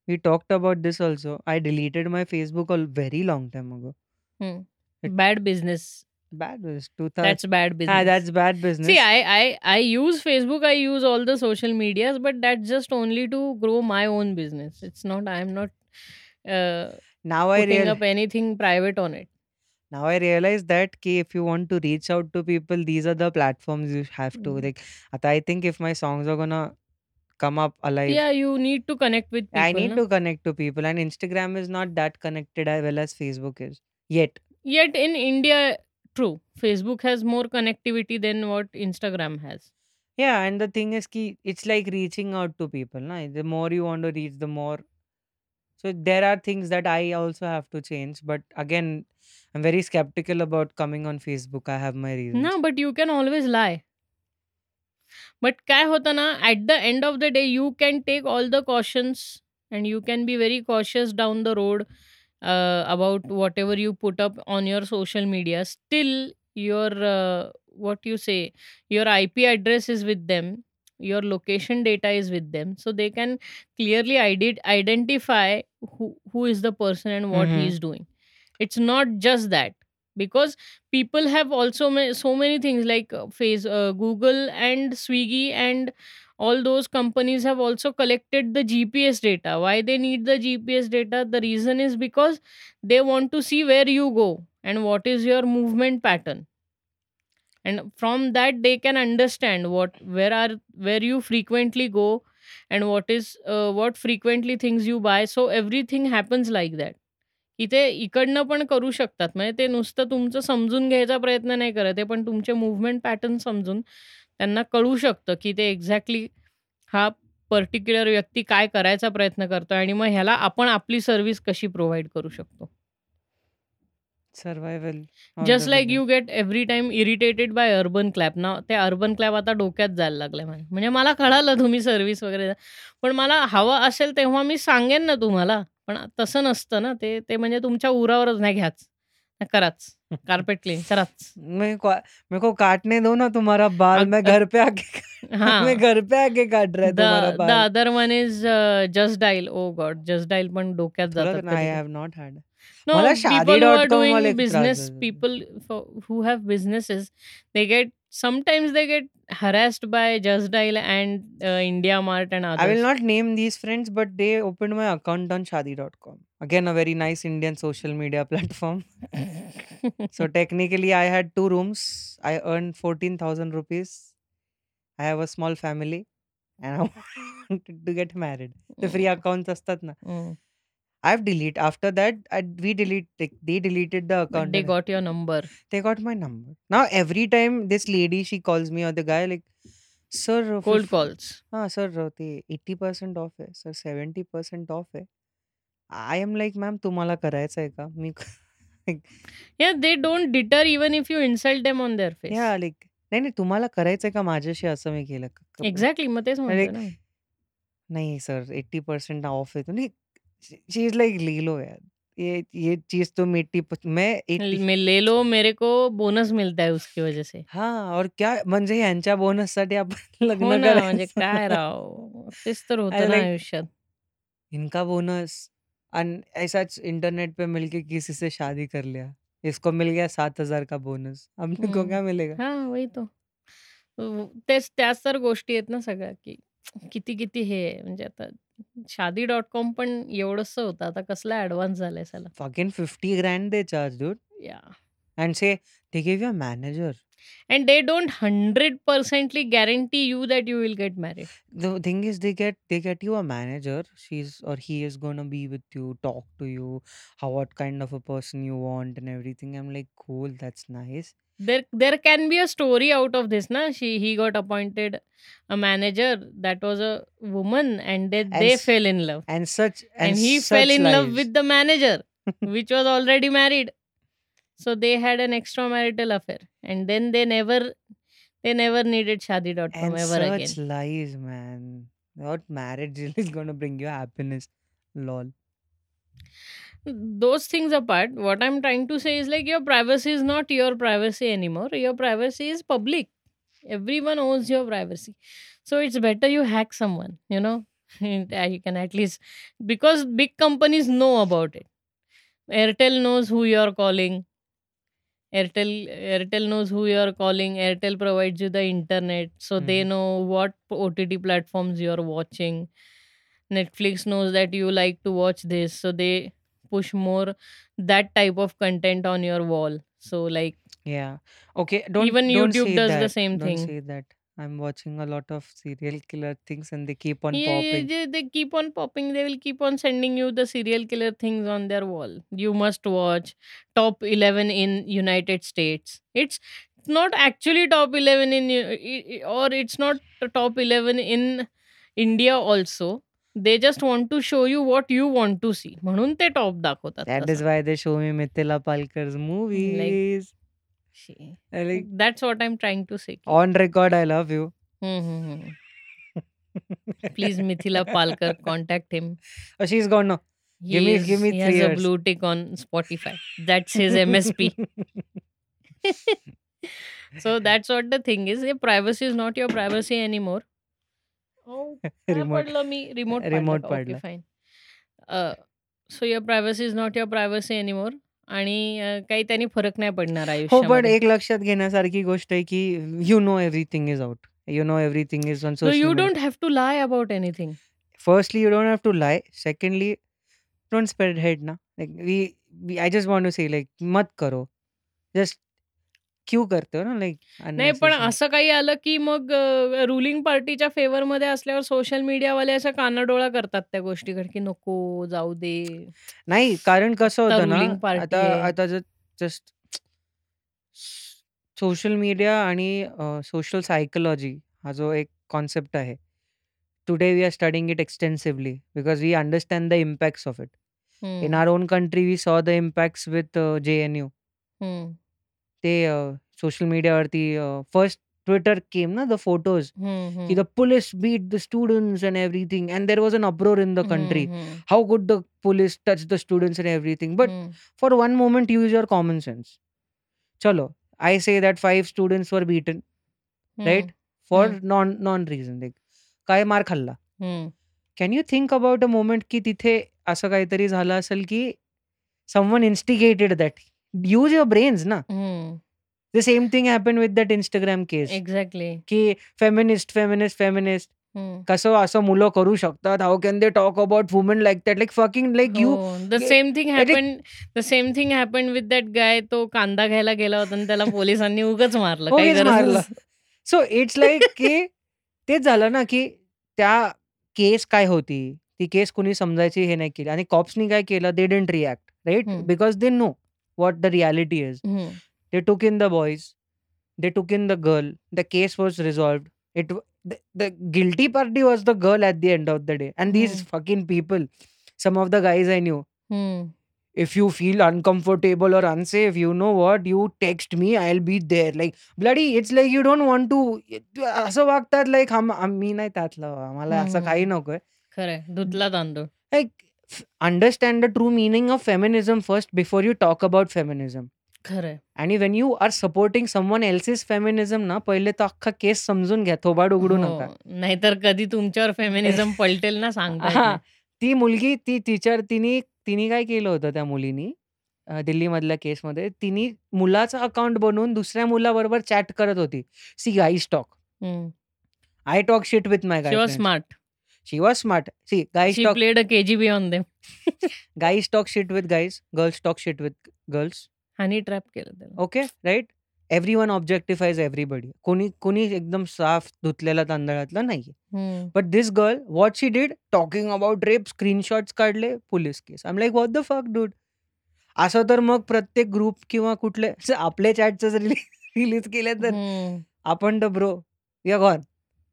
We talked about this also. I deleted my Facebook a very long time ago. Hmm. It Bad business. bad business. two thousand. That's bad Ah, business. that's bad See. I, I I use Facebook. I use all the social medias, but that's just only to grow my own business. It's not. I'm not uh, Now I putting real up anything private on it now i realize that ki if you want to reach out to people these are the platforms you have to Mm. like i think if my songs are gonna come up alive Yeah, you need to connect with people. i need na? to connect to people and instagram is not that connected as well as facebook is yet Yet in India, true, Facebook has more connectivity than what Instagram has. Yeah, and the thing is ki it's like reaching out to people. Na? The more you want to reach, the more. So there are things that I also have to change. But again, I'm very skeptical about coming on Facebook. I have my reasons. No, but you can always lie. But काय होतं ना, at the end of the day, you can take all the cautions and you can be very cautious down the road uh, about whatever you put up on your social media. Still, your uh, what you say, your IP address is with them, your location data is with them, so they can clearly ide- identify who, who is the person and what he Mhm. is doing. It's not just that because people have also ma- so many things like uh, face uh, google and swiggy and all those companies have also collected the gps data. Why they need the gps data? The reason is because they want to see where you go and what is your movement pattern. And from that they can understand what where are where you frequently go and what is uh, what frequently things you buy. So everything happens like that ते इकडनं पण करू शकतात. म्हणजे ते नुसतं तुमचं समजून घ्यायचा प्रयत्न नाही करत आहे, पण तुमचे मूव्हमेंट पॅटर्न समजून त्यांना कळू शकतं, की ते एक्झॅक्टली हा पर्टिक्युलर व्यक्ती काय करायचा प्रयत्न करतोय आणि मग ह्याला आपण आपली सर्व्हिस कशी प्रोव्हाईड करू शकतो. Survival of just like. You get every time irritated by urban clap ना, ते अर्बन क्लॅप आता डोक्यात जायला लागलंय माझ्या. म्हणजे मला कळालं तुम्ही सर्व्हिस वगैरे द्या. पण मला हवं असेल तेव्हा मी सांगेन ना तुम्हाला. पण तसं नसतं ना ते. ते म्हणजे तुमच्या उरावरच नाही घ्याच. कराच. कार्पेट क्लीन कराच. को मेरे को काटने दो ना तुम्हारा बाल, मैं घर पे आके मैं हां. घर पे आके काट रहा है द तुम्हारा द बाल. Other one is just dial. Oh god! Just dial पण डोक्यात जातात I. Have not had. No, मला people who are शादी.com doing वाले खूप त्रास business, देतात. people for, who have businesses, they get sometimes they get harassed by Just Dial and uh, India Mart and I will others. not name these friends, but they opened my account on Shaadi.com. Again, a very nice Indian social media platform. so technically, I had two rooms. I earned 14,000 rupees. I have a small family, and I wanted to get married. The free Mm, accounts असतात ना. mm. I've delete after that. I, we delete like, they deleted the But account they and got your number. they got my number. Now every time this lady she calls me or the guy like, sir, uh, Cold fif- calls. हाँ sir ते 80% of आहे sir 70% off आहे I am like ma'am तुम्हाला करायचं आहे का मी Yeah, they don't deter even if you insult them on their face. या like नाही नाही तुम्हाला करायचंय का माझ्याशी असं मी केलं का- का- Exactly. मग तेच म्हणतोय लाईक ना. नहीं सर 80% ऑफ है तो नहीं शी इज़ लाइक ले लो यार ये ये चीज़ तुम 80 मैं 80 मैं ले लो मेरे को बोनस मिलता है उसकी वजह से. हाँ और क्या म्हणजे ह्यांच्या बोनस साठी आपण हो लग्न ना, म्हणजे करायचं काय राव. तेच तर होतं ना लाइक आयुष्यात. इनका बोनस अन ऐसा इंटरनेट पे मिलके किसी से शादी कर लिया इसको मिल गया सात हज़ार का बोनस हमने को हं. क्या मिलेगा हाँ, वही तो. अ, तेच त्याच तर गोष्टी आहेत ना सगळ्या, की किती-किती हे आहे. म्हणजे आता शादी.कॉम पण एवढंसं होतं. आता कसला ॲडव्हान्स झालाय साला. fucking 50 grand they charge dude yeah. and say they give you a manager and they don't 100%ly guarantee you that you will get married. the thing is they get they get you a manager she's or he is gonna be with you talk to you how what kind of a person you want and everything i'm like cool that's nice There there can be a story out of this na. She he got appointed a manager that was a woman and they and they s- fell in love. and such and, And he such fell in love with the manager which was already married. So they had an extramarital affair and then they never they never needed shadi.com and ever such again. lies man what marriage is gonna bring you happiness lol Those things apart, what I'm trying to say is like your privacy is not your privacy anymore. Your privacy is public. Everyone owns your privacy. So it's better you hack someone, you know. you can at least because big companies know about it. Airtel knows who you're calling. Airtel Airtel knows who you're calling. Airtel provides you the internet, so they Mhm. know what OTT platforms you're watching. Netflix knows that you like to watch this, so they push more that type of content on your wall. So like yeah okay don't even don't YouTube does that the same don't thing. say that i'm watching a lot of serial killer things and they keep on Yeah, popping they, they keep on popping. They will keep on sending you the serial killer things on their wall. You must watch top 11 in United States. It's not actually top 11 in U- i- i- or it's not top 11 in India also. They just want to show you what you want to see. म्हणून ते top दाखवतात that is तसं. why they show me mithila palkar's Like movies she- I like that's what I'm trying to say. की- on record i love you हम्म, हम्म, हम्म. Please, Mithila Palkar, contact him. Oh, she's gone now. Give He me is give me he 3 has a years. blue tick on Spotify. That's his MSP. So that's what the thing is. Your privacy is not your privacy anymore. काय remote पडलं मी? Remote remote? Okay, पाडलं. Fine. So your privacy is not your privacy anymore आणि अ, काही त्यानी फरक नाही पडणार हो, पण आयुष्यामध्ये. एक लक्षात घेण्यासारखी गोष्ट आहे, की you know everything is out. You know everything is on so social you media. Don't have to lie about anything. Firstly, you don't have to lie. Secondly, don't spread hate ना. Like we we I just want to say like मत करो. Just क्यों करते हो ना like नाही पण. असं काही आलं, की मग अ, रुलिंग पार्टीच्या फेवरमध्ये असल्यावर सोशल मीडियावाले असा कानाडोळा करतात त्या गोष्टीकडे, की नको जाऊ दे. नाही कारण कसं आता होतं ना, रुलिंग पार्टी आता आहे. आता जर जस्ट सोशल मीडिया आणि सोशल सायकॉलॉजी हा जो एक कॉन्सेप्ट आहे. Today we are studying it extensively because we understand the impacts of it. In. Our own country we saw the impacts with uh, JNU. हं. ते अ, सोशल मीडियावरती अ, first Twitter came ना the photos हं, की हं. The police beat the students and everything and there was an uproar in the country. हं, हं. How could the police touch the students and everything. But हं. For one moment use your common sense. चलो, I say that 5 students were beaten, right? हं. For हं. non non reason like काय मार खाल्ला. हं. Can you think about a moment की तिथे असं काहीतरी झालं असेल, की someone instigated that. Use your brains ना. हं. The same thing happened with that Instagram case. Exactly. की फेमिनिस्ट, फेमिनिस्ट, फेमिनिस्ट. कसं असं मुलं करू शकतात? How can they talk about woman like that? Like fucking like you. The same thing अरे happened the same thing happened with that guy तो कांदा घ्यायला गेला होता आणि त्याला पोलिसांनी उगाच मारलं. मारलं. सो इट्स लाइक की तेच झालं ना, की त्या केस काय होती? ती केस कुणी समजायची हे नाही केली आणि कॉप्सनी काय केलं? They didn't react, right? हं. Because they know what the reality is. हं. दे टूक in the boys. They took in the girl. The case was resolved. It the the guilty party was the girl at the end of the day and these हं. fucking people, some of the guys I knew. हं. If you feel uncomfortable or unsafe, you know what? You text me, I'll be there. Like bloody it's like you don't want to असं वागतात like हम मी नाही त्यातलं. आम्हाला हं, असं हं. काही नकोय. खरंय. धुतला तांदूळ. Like understand the true meaning of feminism first before you talk about feminism. खरंय. आणि when you are supporting someone else's feminism ना, पहिले तर अख्खा केस समजून घ्या. थोबाड उघडू नका. हो. नाहीतर कधी तुमच्यावर फेमिनिझम पलटेल ना सांगता. ती मुलगी ती टीचर तिनी तिनी काय केलं होतं त्या मुलीनी दिल्लीमधल्या केसमध्ये तिनी मुलाचं अकाउंट बनवून दुसऱ्या मुलाबरोबर चॅट करत होती. See guys talk. हं. I talk shit with my guy. Smart. She was smart. See guys talk played a KGB on them. Guys talk shit with guys. Girls talk shit with girls. Honey trap केलं त्याला. Okay, right? Everyone objectifies everybody. कोणी कोणी एकदम साफ धुतलेल्या तांदळातला नाहीये. But this girl what she did? Talking about rape, screenshots काढले, police case. I am like what the fuck dude? असं तर मग प्रत्येक ग्रुप किंवा कुठले आपले रिली रिलीज केले तर. आपण the bro, we are gone.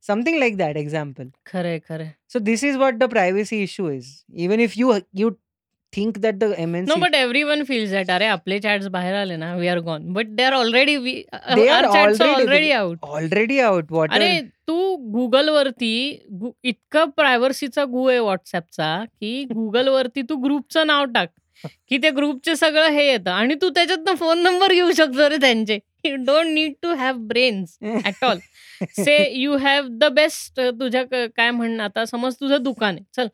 Something like that example. खरंय, खरंय. So this is what the privacy issue is. Even if you you think that the no MNC but everyone feels that अरे आपले chats बाहेर आले ना, we are gone. But they are already we they are our chats are already already out. Already out. What अरे तू Googleवरती गु इतकं प्रायव्हसीचा गू आहे WhatsAppचा, की Googleवरती तू ग्रुपचं नाव टाक, की त्या ग्रुपचे सगळं हे येतं आणि तू त्याच्यातनं फोन नंबर घेऊ शकतो रे त्यांचे. You don't need to have brains at all. Say you have the best तुझ्या काय म्हणणं आता समज तुझं दुकान आहे. चल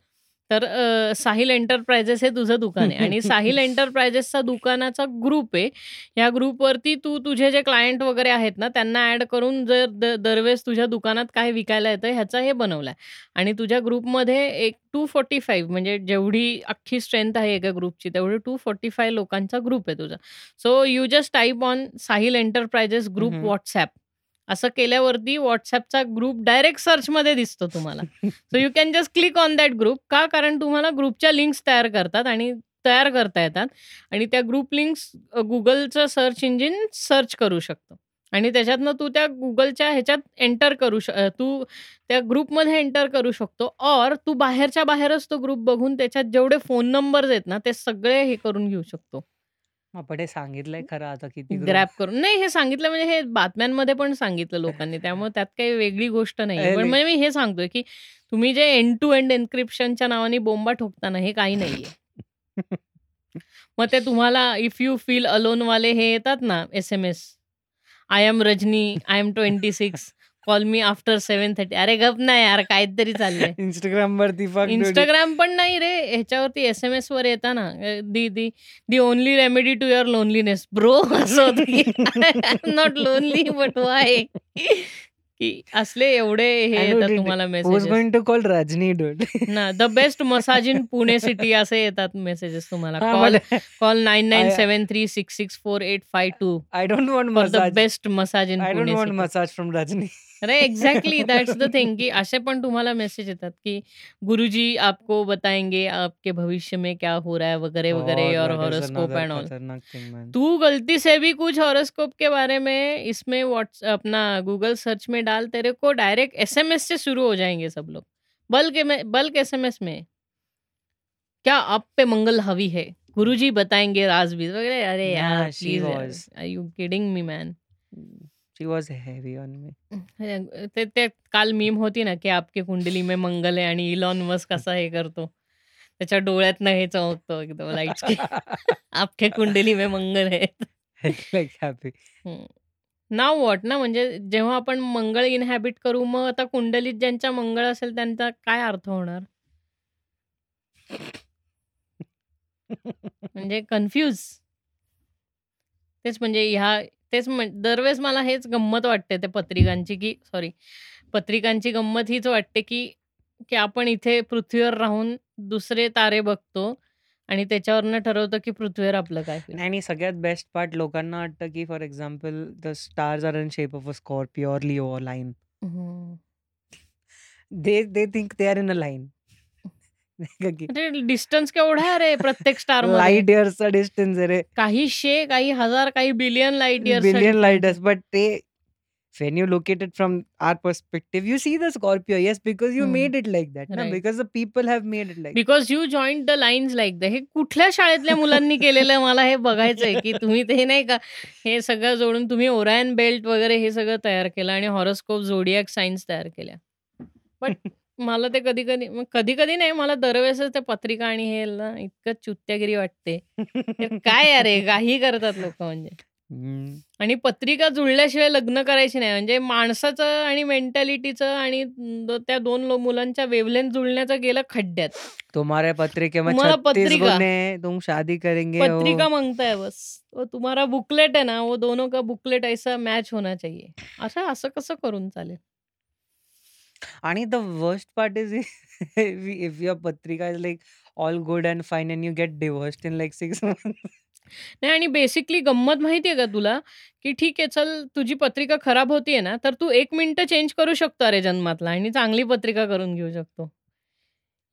तर अ, साहिल एंटरप्राइजेस हे तुझं दुकान आहे आणि साहिल एंटरप्राइजेसचा दुकानाचा ग्रुप आहे. या ग्रुपवरती तू तुझे जे क्लायंट वगैरे आहेत ना, त्यांना ॲड करून जर द दरवेळेस तुझ्या दुकानात काय विकायला येतं ह्याचं हे बनवलंय आणि तुझ्या ग्रुपमध्ये एक 245 म्हणजे जेवढी अख्खी स्ट्रेंथ आहे एका ग्रुपची तेवढी 245 लोकांचा ग्रुप आहे तुझा. So you just type on Sahil enterprises हं, ग्रुप हं. WhatsApp. असं केल्यावरती व्हॉट्सअपचा ग्रुप डायरेक्ट सर्चमध्ये दिसतो तुम्हाला. So you can just click on that group. का? कारण तुम्हाला ग्रुपच्या लिंक्स तयार करतात आणि तयार करता येतात आणि त्या ग्रुप लिंक्स गुगलचं सर्च इंजिन सर्च करू शकतो आणि त्याच्यातनं तू त्या गुगलच्या ह्याच्यात एंटर करू श तू त्या ग्रुपमध्ये एंटर करू शकतो और तू बाहेरच्या बाहेरच तो ग्रुप बघून त्याच्यात जेवढे फोन नंबर्स आहेत ना, ते सगळे हे करून घेऊ शकतो. आपण हे सांगितलंय खरं आता किती ग्रो ग्रॅब करून. नाही हे सांगितलं म्हणजे हे बातम्यांमध्ये पण सांगितलं लोकांनी. त्यामुळे त्यात काही वेगळी गोष्ट नाहीये. पण म्हणजे मी हे सांगतोय, की तुम्ही जे एंड टू एंड एन्क्रिप्शनच्या नावाने बोंबा ठोकता ना, हे काही नाहीये. मग ते तुम्हाला इफ यू फील अलोन वाले हे येतात ना SMS. I am Rajni, I am 26 call me after 7:30 अरे गप ना यार काहीतरी चाललंय. फक डोडी. Instagram पण नाही रे, ह्याच्यावरती एस-एम-एसवर येतं ना, the the the only remedy to your loneliness. Bro असं होतं am not lonely but why? की असले एवढे हे येतात तुम्हाला. Going to call Rajni dude. ना, the best massage in Pune city असे येतात मेसेजेस तुम्हाला. हां, कॉल मला call I 9973664852 I don't want for the massage. Best massage in I don't city. Massage from Rajni. अरे एक्झॅक्टली दॅट्स द थिंग की असे पण तुम्हाला मेसेज येतात, की गुरुजी आपको बताएँगे आपके भविष्य में क्या हो रहा है वगैरह, वगैरह और that is horoscope another and all. खतरनाक थिंग मैन. तू गलती से भी कुछ हॉरोस्कोप के बारे में इसमें व्हाट्स अपना गूगल सर्च में डाल, तेरे को डायरेक्ट एसएमएस से शुरू हो जाएँगे सब लोग. बल्क में बल्क एसएमएस में. क्या आप पे मंगल हावी है? गुरुजी बताएँगे राज़-बीज़ वगैरह. अरे यार Yeah, she please was. Are you kidding me man? She was heavy on मी. ते ते काल मीम होती ना, की आपकी कुंडली में मंगल है आणि इलॉन मस्क असा हे करतो. त्याच्या डोळ्यातनं हे चमकतो एकदम लाईट्स की आपके कुंडली में मंगल है. Like happy. हं. नाऊ व्हॉट ना, म्हणजे जेव्हा आपण मंगळ इन्हॅबिट करू, मग आता कुंडलीत ज्यांच्या मंगळ असेल त्यांचा काय अर्थ होणार? म्हणजे कन्फ्यूज. तेच म्हणजे ह्या तेच म्हण दरवेळेस मला हेच गंमत वाटते त्या पत्रिकांची, की सॉरी पत्रिकांची गंमत हीच वाटते, की की आपण इथे पृथ्वीवर राहून दुसरे तारे बघतो आणि त्याच्यावरनं ठरवतो, की पृथ्वीवर आपलं काय होईल. आणि सगळ्यात बेस्ट पार्ट लोकांना वाटतं, की for example the stars are in shape of a Scorpio और लिओ. हं. They they think they are in a line. नाही का की अरे डिस्टन्स केवढा आहे रे प्रत्येक स्टारमध्ये. लाइट इयर्सचा डिस्टन्स आहे रे. काही शे, काही हजार, काही बिलियन लाइट इयर्सचा बिलियन लाइट इयर्स. बट ते when you look at it from our perspective, you see the Scorpio. Yes, because you हं. made it like that. ना? राइट. Because the people have made it like because you the the हे कुठल्या शाळेतल्या मुलांनी केलेलं मला हे बघायचंय, की तुम्ही ते नाही का हे सगळं जोडून तुम्ही ओरायन बेल्ट वगैरे हे सगळं तयार केलं आणि हॉरोस्कोप, झोडिएक सायन्स तयार केल्या. बट मला ते कधी-कधी मग कधी-कधी नाही मला दरवेळेसच त्या पत्रिका आणि हे ना इतकं चुत्यागिरी वाटते. काय आहे रे? काहीही करतात लोकं म्हणजे. आणि पत्रिका जुळल्याशिवाय लग्न करायची नाही. म्हणजे माणसाचं आणि मेंटॅलिटीचं आणि त्या 2 लो मुलांच्या वेव्हलेंथ जुळण्याचं गेलं खड्ड्यात. तुम्हारे पत्रिके तुम्हाला 36 पत्रिका तुम शादी करेंगे पत्रिका वो माँगता है बस. वो तुम्हारा बुकलेट है ना, वो दोनों का बुकलेट ऐसा मॅच होना चाहिए. असं असं कसं करून चालेल? आणि the worst part is if your पत्रिका is like all good and fine and you get divorced in like 6 months. नाही आणि बेसिकली गंमत माहिती आहे का तुला? की ठीक आहे चल तुझी पत्रिका खराब होतीये ना, तर तू एक मिनिट चेंज करू शकतो अरे जन्मातला आणि चांगली पत्रिका करून घेऊ शकतो.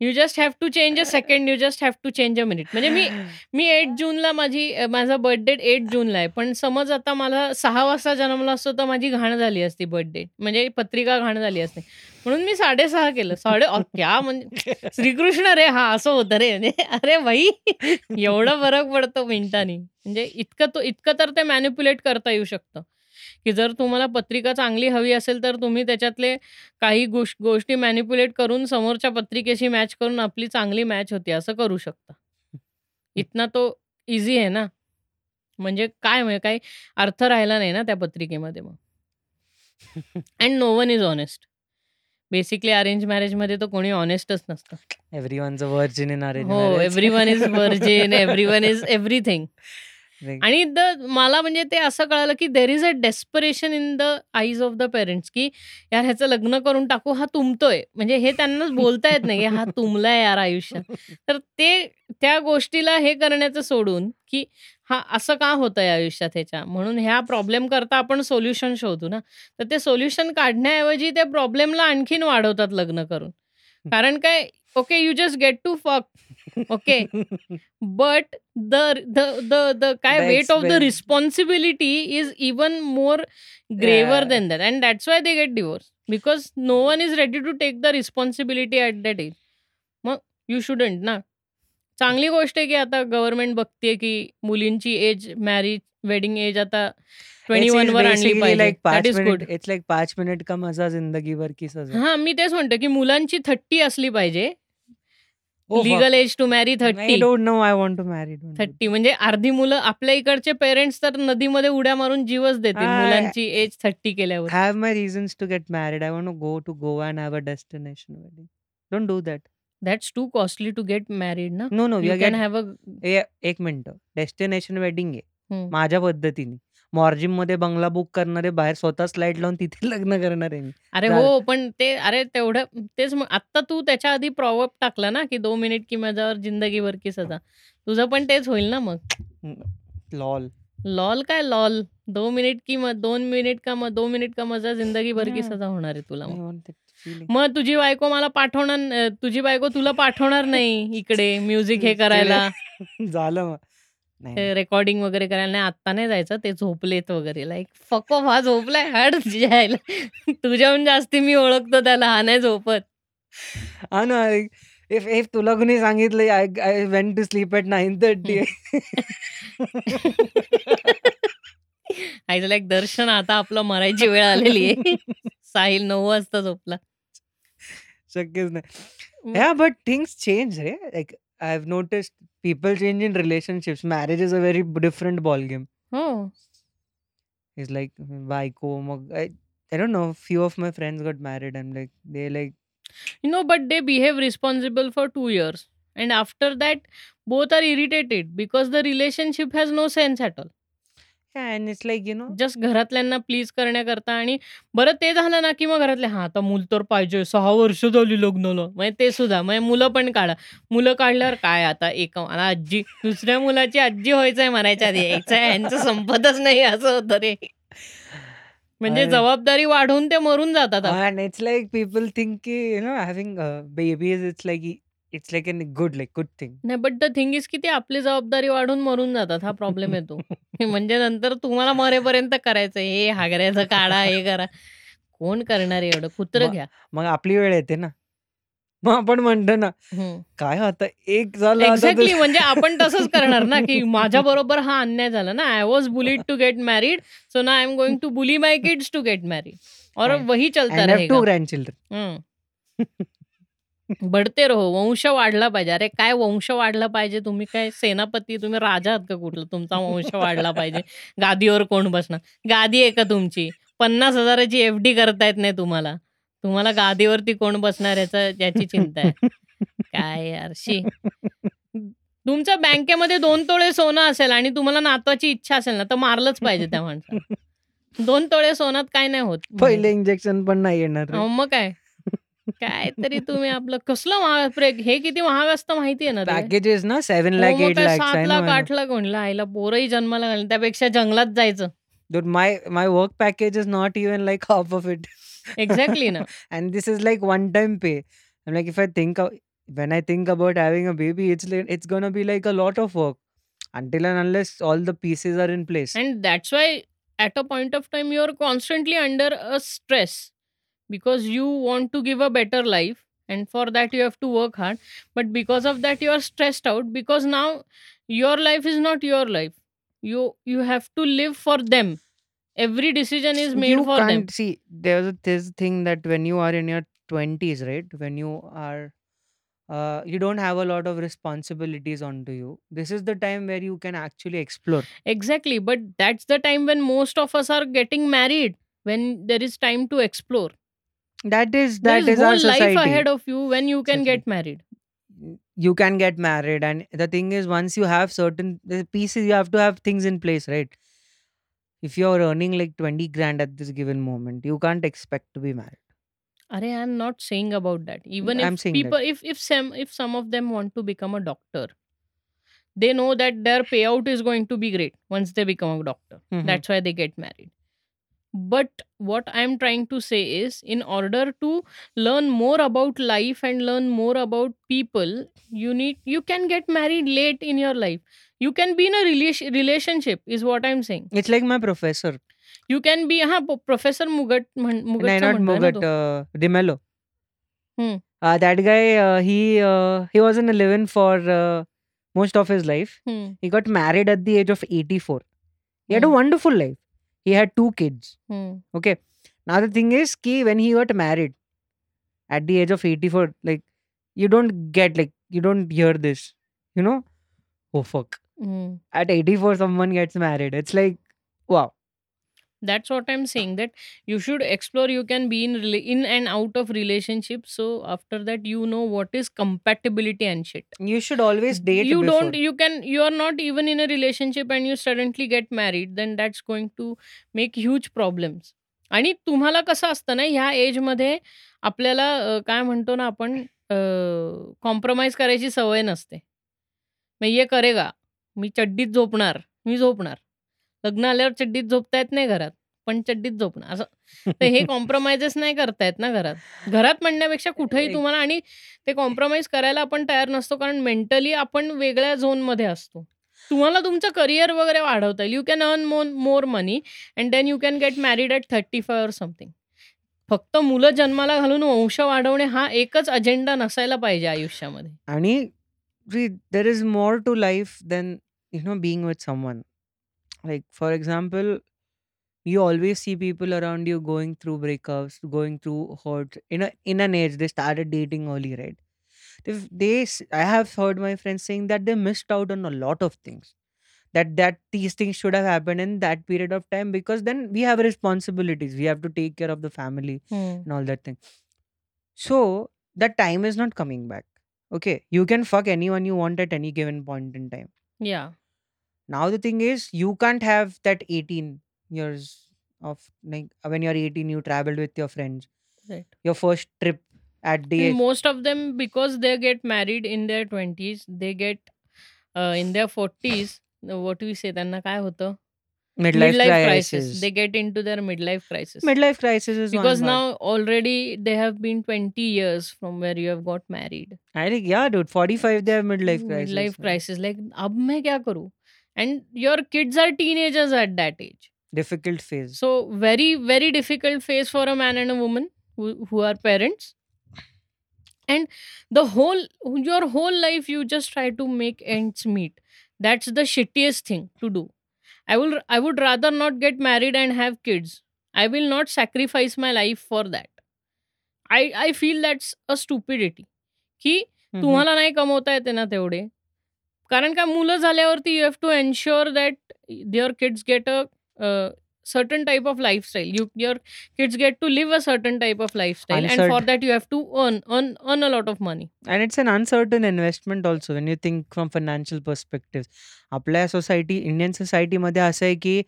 You just have to change a second, you just have to change a minute. म्हणजे मी मी एट जूनला माझी माझा बर्थडे एट जूनला आहे. पण समज आता मला सहा वाजता जन्मला असतो तर माझी घाण झाली असती बर्थ डेट. म्हणजे पत्रिका घाण झाली असते म्हणून मी 6:30 केलं. साडे क्या म्हणजे श्रीकृष्ण रे हा असं होतं रे. म्हणजे अरे भाई एवढा फरक पडतो मिनिटांनी. म्हणजे इतकं तो इतकं तर ते मॅन्युप्युलेट करता येऊ शकतं. की जर तुम्हाला पत्रिका चांगली हवी असेल तर तुम्ही त्याच्यातले काही गोष् गोष्टी मॅनिप्युलेट करून समोरच्या पत्रिकेशी मॅच करून आपली चांगली मॅच होते असं करू शकता. इतना तो ईझी आहे ना. म्हणजे काय म्हणजे काही अर्थ राहिला नाही ना त्या पत्रिकेमध्ये मग. And no one is honest. Basically arrange मॅरेजमध्ये तर कोणी हॉनेस्टच नसतं. Everyone's a virgin in arrange हो, marriage. Everyone is virgin, everyone is everything. आणि द मला म्हणजे ते असं कळालं, की there is a desperation in the eyes of the parents, की यार ह्याचं लग्न करून टाकू, हा तुंबतोय. म्हणजे हे त्यांनाच बोलता येत नाही, हा तुंबलाय यार आयुष्यात. तर ते त्या गोष्टीला हे करण्याचं सोडून, की हां, असं का होतंय आयुष्यात ह्याच्या? म्हणून ह्या प्रॉब्लेम करता आपण सोल्युशन शोधू ना. तर ते सोल्युशन काढण्याऐवजी त्या प्रॉब्लेमला आणखीन वाढवतात लग्न करून. कारण काय okay you just get to fuck. Okay. But the the काय weight of the responsibility is even more graver या than that and that's why they get divorce. Because no one is ready to take the responsibility at that age. मग you shouldn't ना. चांगली गोष्ट आहे, की आता government बघतीये, की मुलींची एज मॅरेज वेडिंग एज आता 21 इज वर आणली पाहिजे. Like that 5 is minute good. It's like 5 minute का मजा जिंदगी भर की सजा. हां, मी तेच म्हणतो, की मुलांची 30 असली पाहिजे. Legal age to marry 30. Don't know I want to marry. Don't do 30 म्हणजे अर्धी मुलं आपल्या इकडचे पेरेंट्स तर नदीमध्ये उड्या मारून जीवच देतील आय मुलांची एज 30 केल्यावर. my reasons to get married. I want to go to Goa and have a destination wedding. Don't do that. That's too costly to get married ना. No, no. We you can have a एक मिनिटं. Destination wedding आहे. माझ्या पद्धतीने. मॉर्जिममध्ये बंगला book करणार. बाहेर स्वतः फ्लाइट लावून तिथे लग्न करणार आहे मी. अरे झालं. हो, पण ते अरे तेवढं तेच मग आत्ता तू त्याच्या आधी प्रॉवर्ब टाकला ना, की 2 मिनिट की मजा और जिंदगी भर की सजा. तुझं पण तेच होईल ना मग. लॉल. लॉल काय लॉल? 2 मिनिट की म 2 मिनिट का म 2 मिनिट का मजा जिंदगी भर की हां. सजा होणार आहे तुला मग. फीलिंग. मग तुझी बायको मला पाठवणार अ, तुझी बायको तुला पाठवणार नाही इकडे म्युझिक हे. करायला. झालं मग. नाही, ते. रेकॉर्डिंग वगैरे करायला. नाही आत्ता नाही जायचं. ते झोपलेत वगैरे. लाइक फक ऑफ हा झोपलाय. तुझ्या आईला. तुझ्याहून जास्ती मी ओळखतो त्याला. हा नाही झोपत. हां ना. इफ इफ तुला कुणी सांगितलं I I went to sleep at 9:30 आईचं लाइक दर्शन आता आपलं मरायची वेळ आलेली आहे. साहिल 9 वाजता झोपला. शक्यच नाही. but things change रे. Like I've noticed people change in relationships. Marriage is a very different different ballgame. Oh. It's like hmm, why ko I, I don't know. Few of my friends got married. I'm like they like You know, but they behave responsible for two years. And after that, both are irritated because the relationship has no sense at all. Yeah, and it's like you know just घरातल्यांना please करण्याकरता आणि बरं ते झालं ना, की मग घरातले हां, आता मूल तर पाहिजे. 6 वर्ष झाली लग्नाला. म्हणजे ते सुद्धा. म्हणजे मुलं पण काढा. मुलं काढल्यावर काय आता एक मला आजी दुसऱ्या मुलाची आजी व्हायचंय मरायच्या आधी. यायचंय ह्यांचं संपतच नाही असं होतं रे. म्हणजे जबाबदारी वाढून ते मरून जातात and it's like people think की you know having uh, babies it's like it's like a good like good thing. नाही बट द थिंग इज की ते आपली जबाबदारी वाढून मरून जातात. हा प्रॉब्लेम येतो. म्हणजे नंतर तुम्हाला मरेपर्यंत करायचंय. हे हागऱ्याचं काढा, हे करा. कोण करणार आहे एवढं? कुत्रं घ्या. मग आपली वेळ येते ना. मग आपण म्हणतो ना. काय आता एक झालं एक्झॅक्टली म्हणजे आपण तसंच करणार ना, की माझ्याबरोबर हा अन्याय झाला ना. I was bullied to get married. So now I am going to bully my kids to get married. और वही चलता रहेगा. two grandchildren. हं. बढ़ते रहो. वंश वाढला पाहिजे. अरे काय वंश वाढला पाहिजे? तुम्ही काय सेनापती, तुम्ही राजा आहात का कुठला? तुमचा वंश वाढला पाहिजे. गादीवर कोण बसणार? गादी आहे का तुमची? 50,000 ची एफ-डी करता येत नाही तुम्हाला. तुम्हाला गादीवरती कोण बसणार याचं याची चिंता आहे. काय यार शी. तुमच्या बँकेमध्ये 2 तोळे सोनं असेल आणि तुम्हाला नातवाची इच्छा असेल ना, तर मारलंच पाहिजे त्या माणसाला. 2 तोळे सोन्यात काय नाही होत. पहिले इंजेक्शन पण नाही येणार मग काय? काय तरी तुम्ही आपलं कसलं महाग हे किती महाग असतं माहिती आहे ना पॅकेजेस ना सेव्हन लॅक एट लॅक सात लाख आठ लाख म्हणलं आईला पोरही जन्माला त्यापेक्षा जंगलात जायचं. My my work package is not even like half of it exactly ना. And this is like one time pay like if I think when I think about having a baby it's it's gonna be like a lot of work until and unless all the pieces are in place and that's why at a point of time you are constantly under a stress because you want to give a better life and for that you have to work hard but because of that you are stressed out because now your life is not your life. You you have to live for them. Every decision is made you for them. can't see there's this thing that when you are in your 20s right when you are uh, you don't have a lot of responsibilities onto you this is the time where you can actually explore. Exactly but that's the time when most of us are getting married when there is time to explore. That is that is is our whole life ahead of you when you can get married. you can get married and the thing is once you have certain the pieces you have to have things in place right if you're earning like 20 grand at this given moment you can't expect to be married Arey, I'm not saying about that. Even I'm if saying that. people, if if some if some of them want to become a doctor, they know that their payout is going to be great once they become a doctor. Mhm. That's why they get married but what i am trying to say is in order to learn more about life and learn more about people you need you can get married late in your life. You can be in a rela- relationship is what i'm saying. It's like my professor. You can be ha professor mugat mugat no, not mugat uh, dimelo hmm. uh, that guy uh, he uh, he was in a live-in for uh, most of his life. Hmm. he got married at the age of 84 he hmm. had a hmm. wonderful life. He had 2 kids. हं. Okay. Now the thing is ki when he got married at the age of 84, like you don't get like you don't hear this. You know? Oh fuck. हं. At 84 someone gets married. It's like wow. That's what I am saying that you should explore you can be in in and out of relationship so after that you know what is compatibility and shit you should always date you don't you can you are not even in a relationship and you suddenly get married then that's going to make huge problems आणि तुम्हाला कसं असतं ना ह्या एजमध्ये आपल्याला काय म्हणतो ना आपण कॉम्प्रोमाइज करायची सवय नसते. मग ये करेगा मी चड्डीत झोपणार मी झोपणार. लग्न आल्यावर चड्डीत झोपता येत नाही घरात, पण चड्डीत झोपणार असं. तर हे कॉम्प्रोमाइजच नाही करता येत ना घरात. घरात म्हणण्यापेक्षा कुठेही तुम्हाला आणि ते कॉम्प्रोमाईज करायला आपण तयार नसतो कारण मेंटली आपण वेगळ्या झोनमध्ये असतो. तुम्हाला तुमचं करियर वगैरे वाढवता येईल. You can earn more more money and then you can get married at 35 or something. फक्त मुलं जन्माला घालून वंश वाढवणे हा एकच अजेंडा नसायला पाहिजे आयुष्यामध्ये. आणि there is more to life than you know being with someone. Like, for example, you always see people around you going through breakups, going through hurt. In a in an age, they started dating early, right? If they, I have heard my friends saying that they missed out on a lot of things. That that these things should have happened in that period of time because then we have responsibilities. We have to take care of the family hmm. and all that thing. So that time is not coming back. Okay, you can fuck anyone you want at any given point in time. Yeah. Now the thing is, you can't have that 18 years of like when you're 18, you traveled with your friends. Right. Your first trip at the And age most of them because they get married in their 20s, they get uh, in their 40s what we say त्यांना काय होतं? midlife Midlife crisis. crisis. They get into their midlife crisis. Midlife crisis is one Because part. now already they have been 20 years from where you have got married. I think yeah, dude. 45 they have midlife crisis. Midlife man. crisis. Like अब मैं क्या करूँ? And your kids are teenagers at that age. Difficult phase. So very very difficult phase for a man and a woman who, who are parents. And the whole your whole life you just try to make ends meet. That's the shittiest thing to do. I will I would rather not get married and have kids. I will not sacrifice my life for that. I I feel that's a stupidity. की Mhm. तुम्हाला नाही कमवता येते ना तेवढे. कारण का मुलं झाल्यावरती you have to ensure that your kids get a certain type of lifestyle you your kids get to live a certain type of lifestyle and for that you have to earn earn earn a lot of money and it's un uncertain investment also when you think from financial perspective आपल्या society Indian सोसायटीमध्ये असं आहे की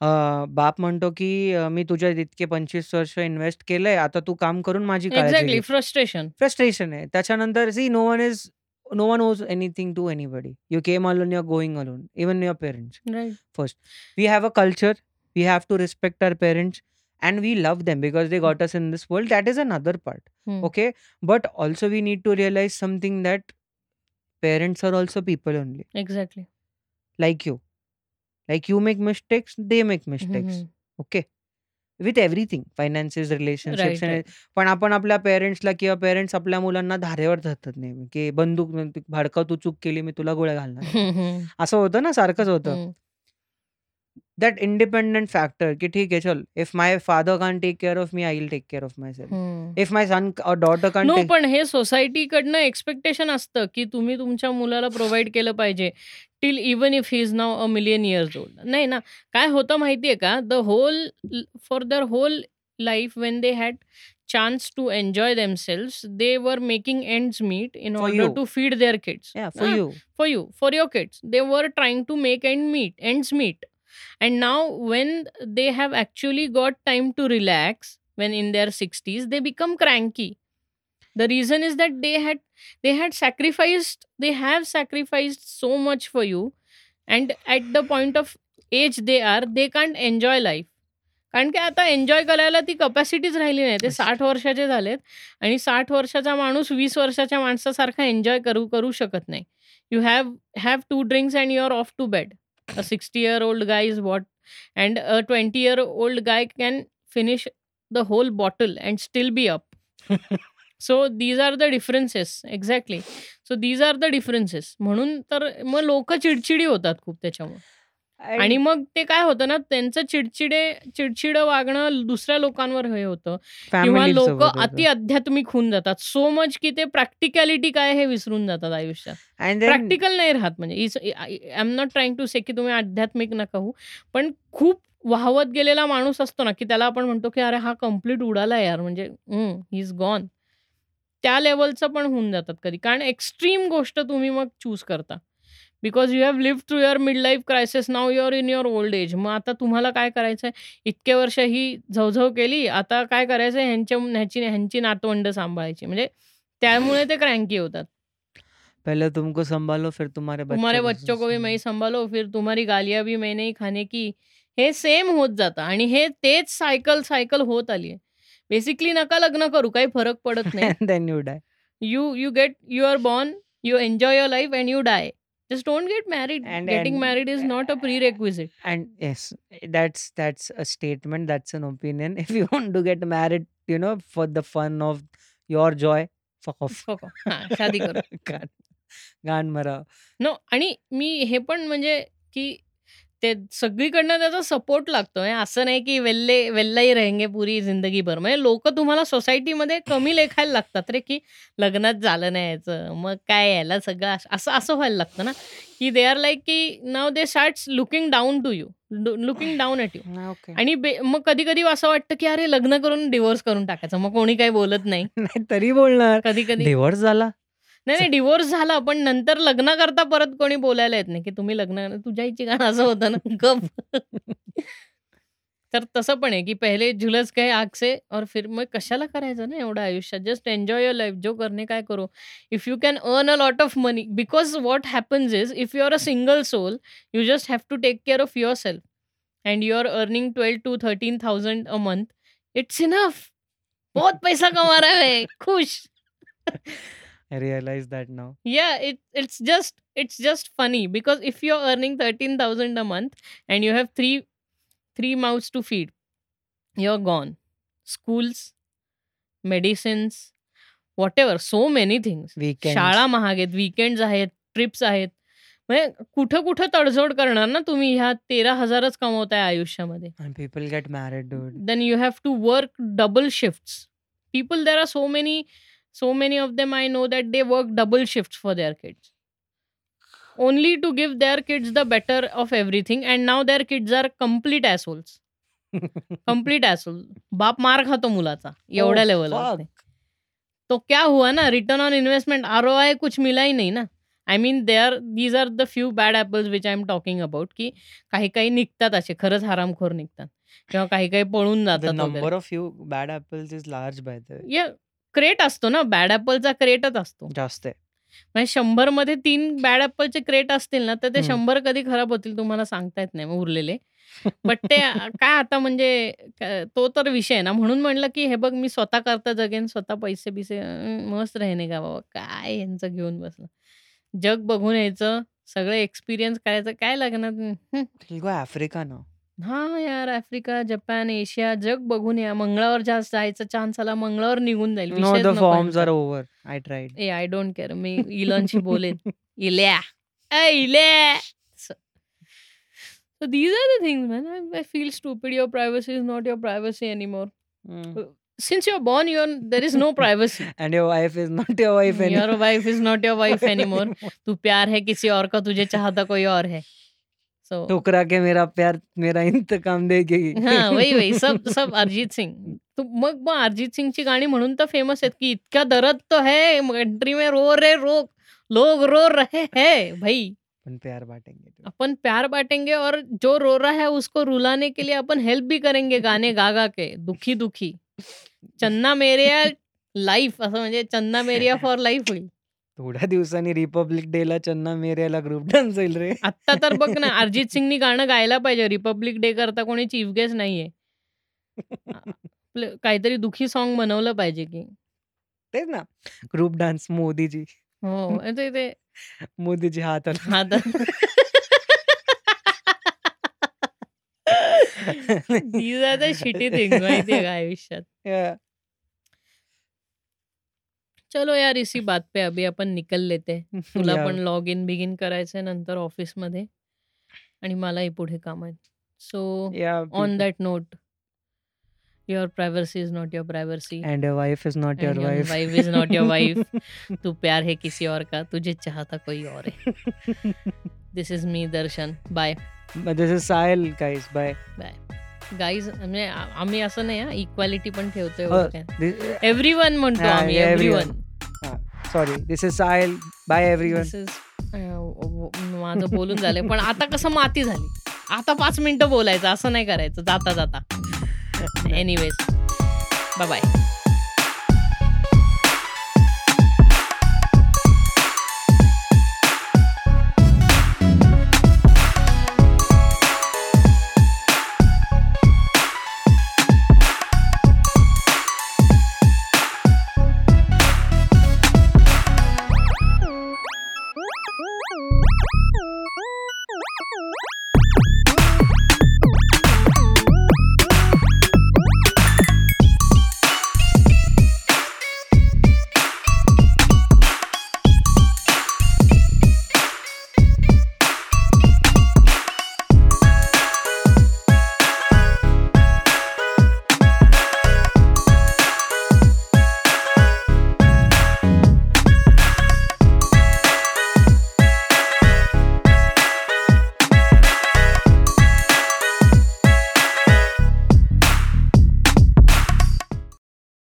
बाप म्हणतो की मी तुझ्या इतके पंचवीस वर्ष इन्व्हेस्ट केलंय आता तू काम करून माझी फ्रस्ट्रेशन फ्रस्ट्रेशन आहे. त्याच्यानंतर see no one is no one owes anything to anybody. You came alone, you're going alone, even your parents. Right. First, we have a culture, we have to respect our parents, and we love them because they hmm. got us in this world. That is another part. Hmm. Okay. But also, we need to realize something that parents are also people only. Exactly. Like you. Like you make mistakes, they make mistakes. Mm-hmm. Okay. With everything finances relationships पण आपण आपल्या पेरेंट्सला किंवा parents आपल्या मुलांना धारेवर धरतात नाही की बंदूक भाडकं तू चूक केली मी तुला गोळ्या घालणार असं होतं ना सारखंच होतं. दॅट इंडिपेंडंट फॅक्टर की ठीक आहे चल if my father can take care of me I will take care of myself if my son daughter can पण हे सोसायटी कडनं एक्सपेक्टेशन असतं की तुम्ही तुमच्या मुलाला प्रोव्हाइड केलं पाहिजे. Till even if he is now a million years old नाही ना काय होतं माहितीये का the whole for their whole life when they had chance to enjoy themselves they were making ends meet in For order you. To feed their kids yeah for Ah. you for you for your kids they were trying to make end meet ends meet and now when they have actually got time to relax when in their 60s they become cranky the reason is that they had they had sacrificed they have sacrificed so much for you and at the point of age they are they can't enjoy life कारण की आता enjoy करायला ती कपॅसिटीच राहिली नाही ते साठ वर्षाचे झालेत आणि साठ वर्षाचा माणूस वीस वर्षाच्या माणसासारखा एन्जॉय करू करू शकत नाही. You have have two drinks and you are off to bed a sixty year old guy is what and a twenty year old guy can finish the whole bottle and still be up so these are the differences exactly so these are the differences म्हणून तर मग लोक चिडचिडी होतात खूप त्याच्यामुळे. आणि मग ते काय होतं ना त्यांचं चिडचिडे चिडचिडं वागणं दुसऱ्या लोकांवर हे होतं. किंवा लोक अति होतं. आध्यात्मिक होऊन जातात. सो मच की ते प्रॅक्टिकॅलिटी काय हे विसरून जातात आयुष्यात. प्रॅक्टिकल नाही राहत म्हणजे. I am not trying to say की तुम्ही आध्यात्मिक नका होऊ. पण खूप वाहवत गेलेला माणूस असतो ना की त्याला आपण म्हणतो की अरे हा कंप्लीट उडाला यार. म्हणजे ही इज गॉन त्या लेवलचं पण होऊन जातात कधी. कारण एक्स्ट्रीम गोष्ट तुम्ही मग चूज करता. Because you have live through your mid life crisis now your in your old age. मग आता तुम्हाला काय करायचं आहे इतके वर्ष ही झवझव केली आता काय करायचं आहे ह्यांच्या ह्याची ह्यांची नातवंड सांभाळायची. म्हणजे त्यामुळे ते क्रँकी होतात. पहले तुमको संभालो फिर तुम्हारे तुम्हारे बच्चों को बच्चों को भी मैं संभालो. फिर तुम्हारी गालियां भी मैंने ही खाने की. हे सेम होत जातं. आणि हे तेच सायकल सायकल होत आली आहे बेसिकली नका लग्न करू काही फरक पडत नाही then you die. You you get you are born you enjoy your life and you die just don't get married And getting and married is not a prerequisite and yes, that's that's a statement. That's an opinion. If you want to get married, you know, for the fun of your joy, fuck off. हा शादी करो गाण मरा. No आणि मी हे पण म्हणजे की ते सगळीकडनं त्याचा सपोर्ट लागतोय असं नाही की वेल्ले वेल्लाही रहेंगे पुरी जिंदगी भर म्हणजे लोक तुम्हाला सोसायटीमध्ये कमी लेखायला लागतात रे की लग्नात झालं नाही याचं मग काय यायला सगळं असं असं व्हायला लागतं ना की दे आर लाईक की now they start looking down to you looking down at you. आणि बे- मग कधी कधी असं वाटतं की अरे लग्न करून डिवोर्स करून टाकायचं मग कोणी काही बोलत नाही तरी बोलणार. कधी कधी डिव्होर्स झाला. नाही नाही डिवोर्स झाला पण नंतर लग्न करता परत कोणी बोलायला येत नाही की तुम्ही लग्न तुझ्या इच्छी गाणं असं होतं ना गप. तर तसं पण आहे की पहिले झुलस गए आग से और फिर मग कशाला करायचं ना एवढं आयुष्यात? जस्ट एन्जॉय युअर लाईफ जो करणे काय करो. If you can earn a lot of money because what happens is if you are a single soul you just have to take care of yourself and you are earning twelve to thirteen thousand a month it's enough बहुत पैसा कमा रहा है खुश. I realize that now. yeah it it's just it's just funny because if you're earning 13000 a month and you have three three mouths to feed you're gone schools medicines whatever so many things Weekends. शाळा महाग आहेत weekends आहेत trips आहेत म्हणजे कुठं कुठं तडजोड करणार ना तुम्ही ह्या तेरा हजारच कमवताय आयुष्यामध्ये And people get married, dude. then you have to work double shifts people there are so many of them i know that they work double shifts for their kids only to give their kids the better of everything and now their kids are complete assholes complete asshole बाप मार खातो मुलाचा एवढ्या Oh, लेवलवर. तो क्या हुआ ना return on investment R O I कुछ मिला ही नाही ना I mean they are these are the few bad apples which I am talking about की काही काही निघतात असे खरंच हरामखोर निघतात किंवा काही काही पळून जातात वगैरे number of you bad apples is large crate असतो ना बॅड ॲपलचा क्रेटच असतो जास्त. म्हणजे शंभरमध्ये तीन बॅड ॲपलचे क्रेट असतील ना तर ते. शंभर कधी खराब होतील तुम्हाला सांगता येत नाही उरलेले बट ते काय आता म्हणजे तो तर विषय ना म्हणून म्हणलं की हे बघ मी स्वतः करता जगेन स्वतः पैसे बिसे मस्त राहणे का बाबा काय यांचं घेऊन बसलं जग बघून यायचं सगळं एक्सपिरियन्स करायचं काय लागणार Africa now. हा यार आफ्रिका जपान एशिया जग बघून या. मंगळावर जास्त जायचा चान्स आला मंगळावर निघून जाईल. Over I A I don't care मी इलॉनशी बोलेन. इल्या. इल्या. Thing I feel stupid your privacy is not your privacy anymore since you're born your there is no privacy and your wife is not your wife your wife is not your wife anymore तू प्यार है किसी और का तुझे चाहता कोई और है. So ठुकरा के मेरा प्यार मेरा इंतकाम देगी हाँ वही वही सब सब अरिजित सिंग तो मग मग अरिजित सिंगची गाणी म्हणून तर फ़ेमस आहेत की इतका दर्द तो है कंट्री में रो रे रो लोग रो रहे हैं भाई। पण प्यार बांटेंगे तो. अपन प्यार बांटेंगे और जो रो रहा है उसको रुलाने के लिए अपन हेल्प भी करेंगे गाणे गागा के दुखी दुखी चन्ना मेरिया लाईफ असं म्हणजे चन्ना मेरिया फॉर लाईफ होईल। थोड्या दिवसांनी रिपब्लिक डे ला चन्ना मेरेला ग्रुप डान्स होईल रे. आत्ता तर बघ ना अरिजित सिंगनी गाणं गायला पाहिजे. रिपब्लिक डे करता कोणी चीफ गेस्ट नाहीये. आपलं काहीतरी दुखी सॉन्ग बनवलं पाहिजे की. तेच ना. Group dance Modiji. हो ते ते. मोदीजी हात हा तर are the shitty things माहितीये का आयुष्यात. चलो यार इसी बात पे अभी अपन निकल लेते हैं. तुला या. पण लॉग इन बिगिन करायचंय नंतर ऑफिसमध्ये आणि मलाही पुढे काम आहेत. सो या, ऑन बिलकुल. That note your privacy is not your privacy and your wife is not your and your wife. Wife is not your wife. तू प्यार है किसी और का, तुझे चाहता कोई और है. This is me Darshan. Bye. This is Sahil guys bye. Bye. Guys म्हणजे आम्ही असं नाही इक्वालिटी पण ठेवतोय this, एव्हरीवन म्हणतो आम्ही everyone. Everyone. sorry. This is Sahil. Bye everyone. This is माझं बोलून झालंय पण आता कसं माती झाली. आता 5 मिनिटं बोलायचं असं नाही करायचं जाता जाता. एनिवेज. Bye bye.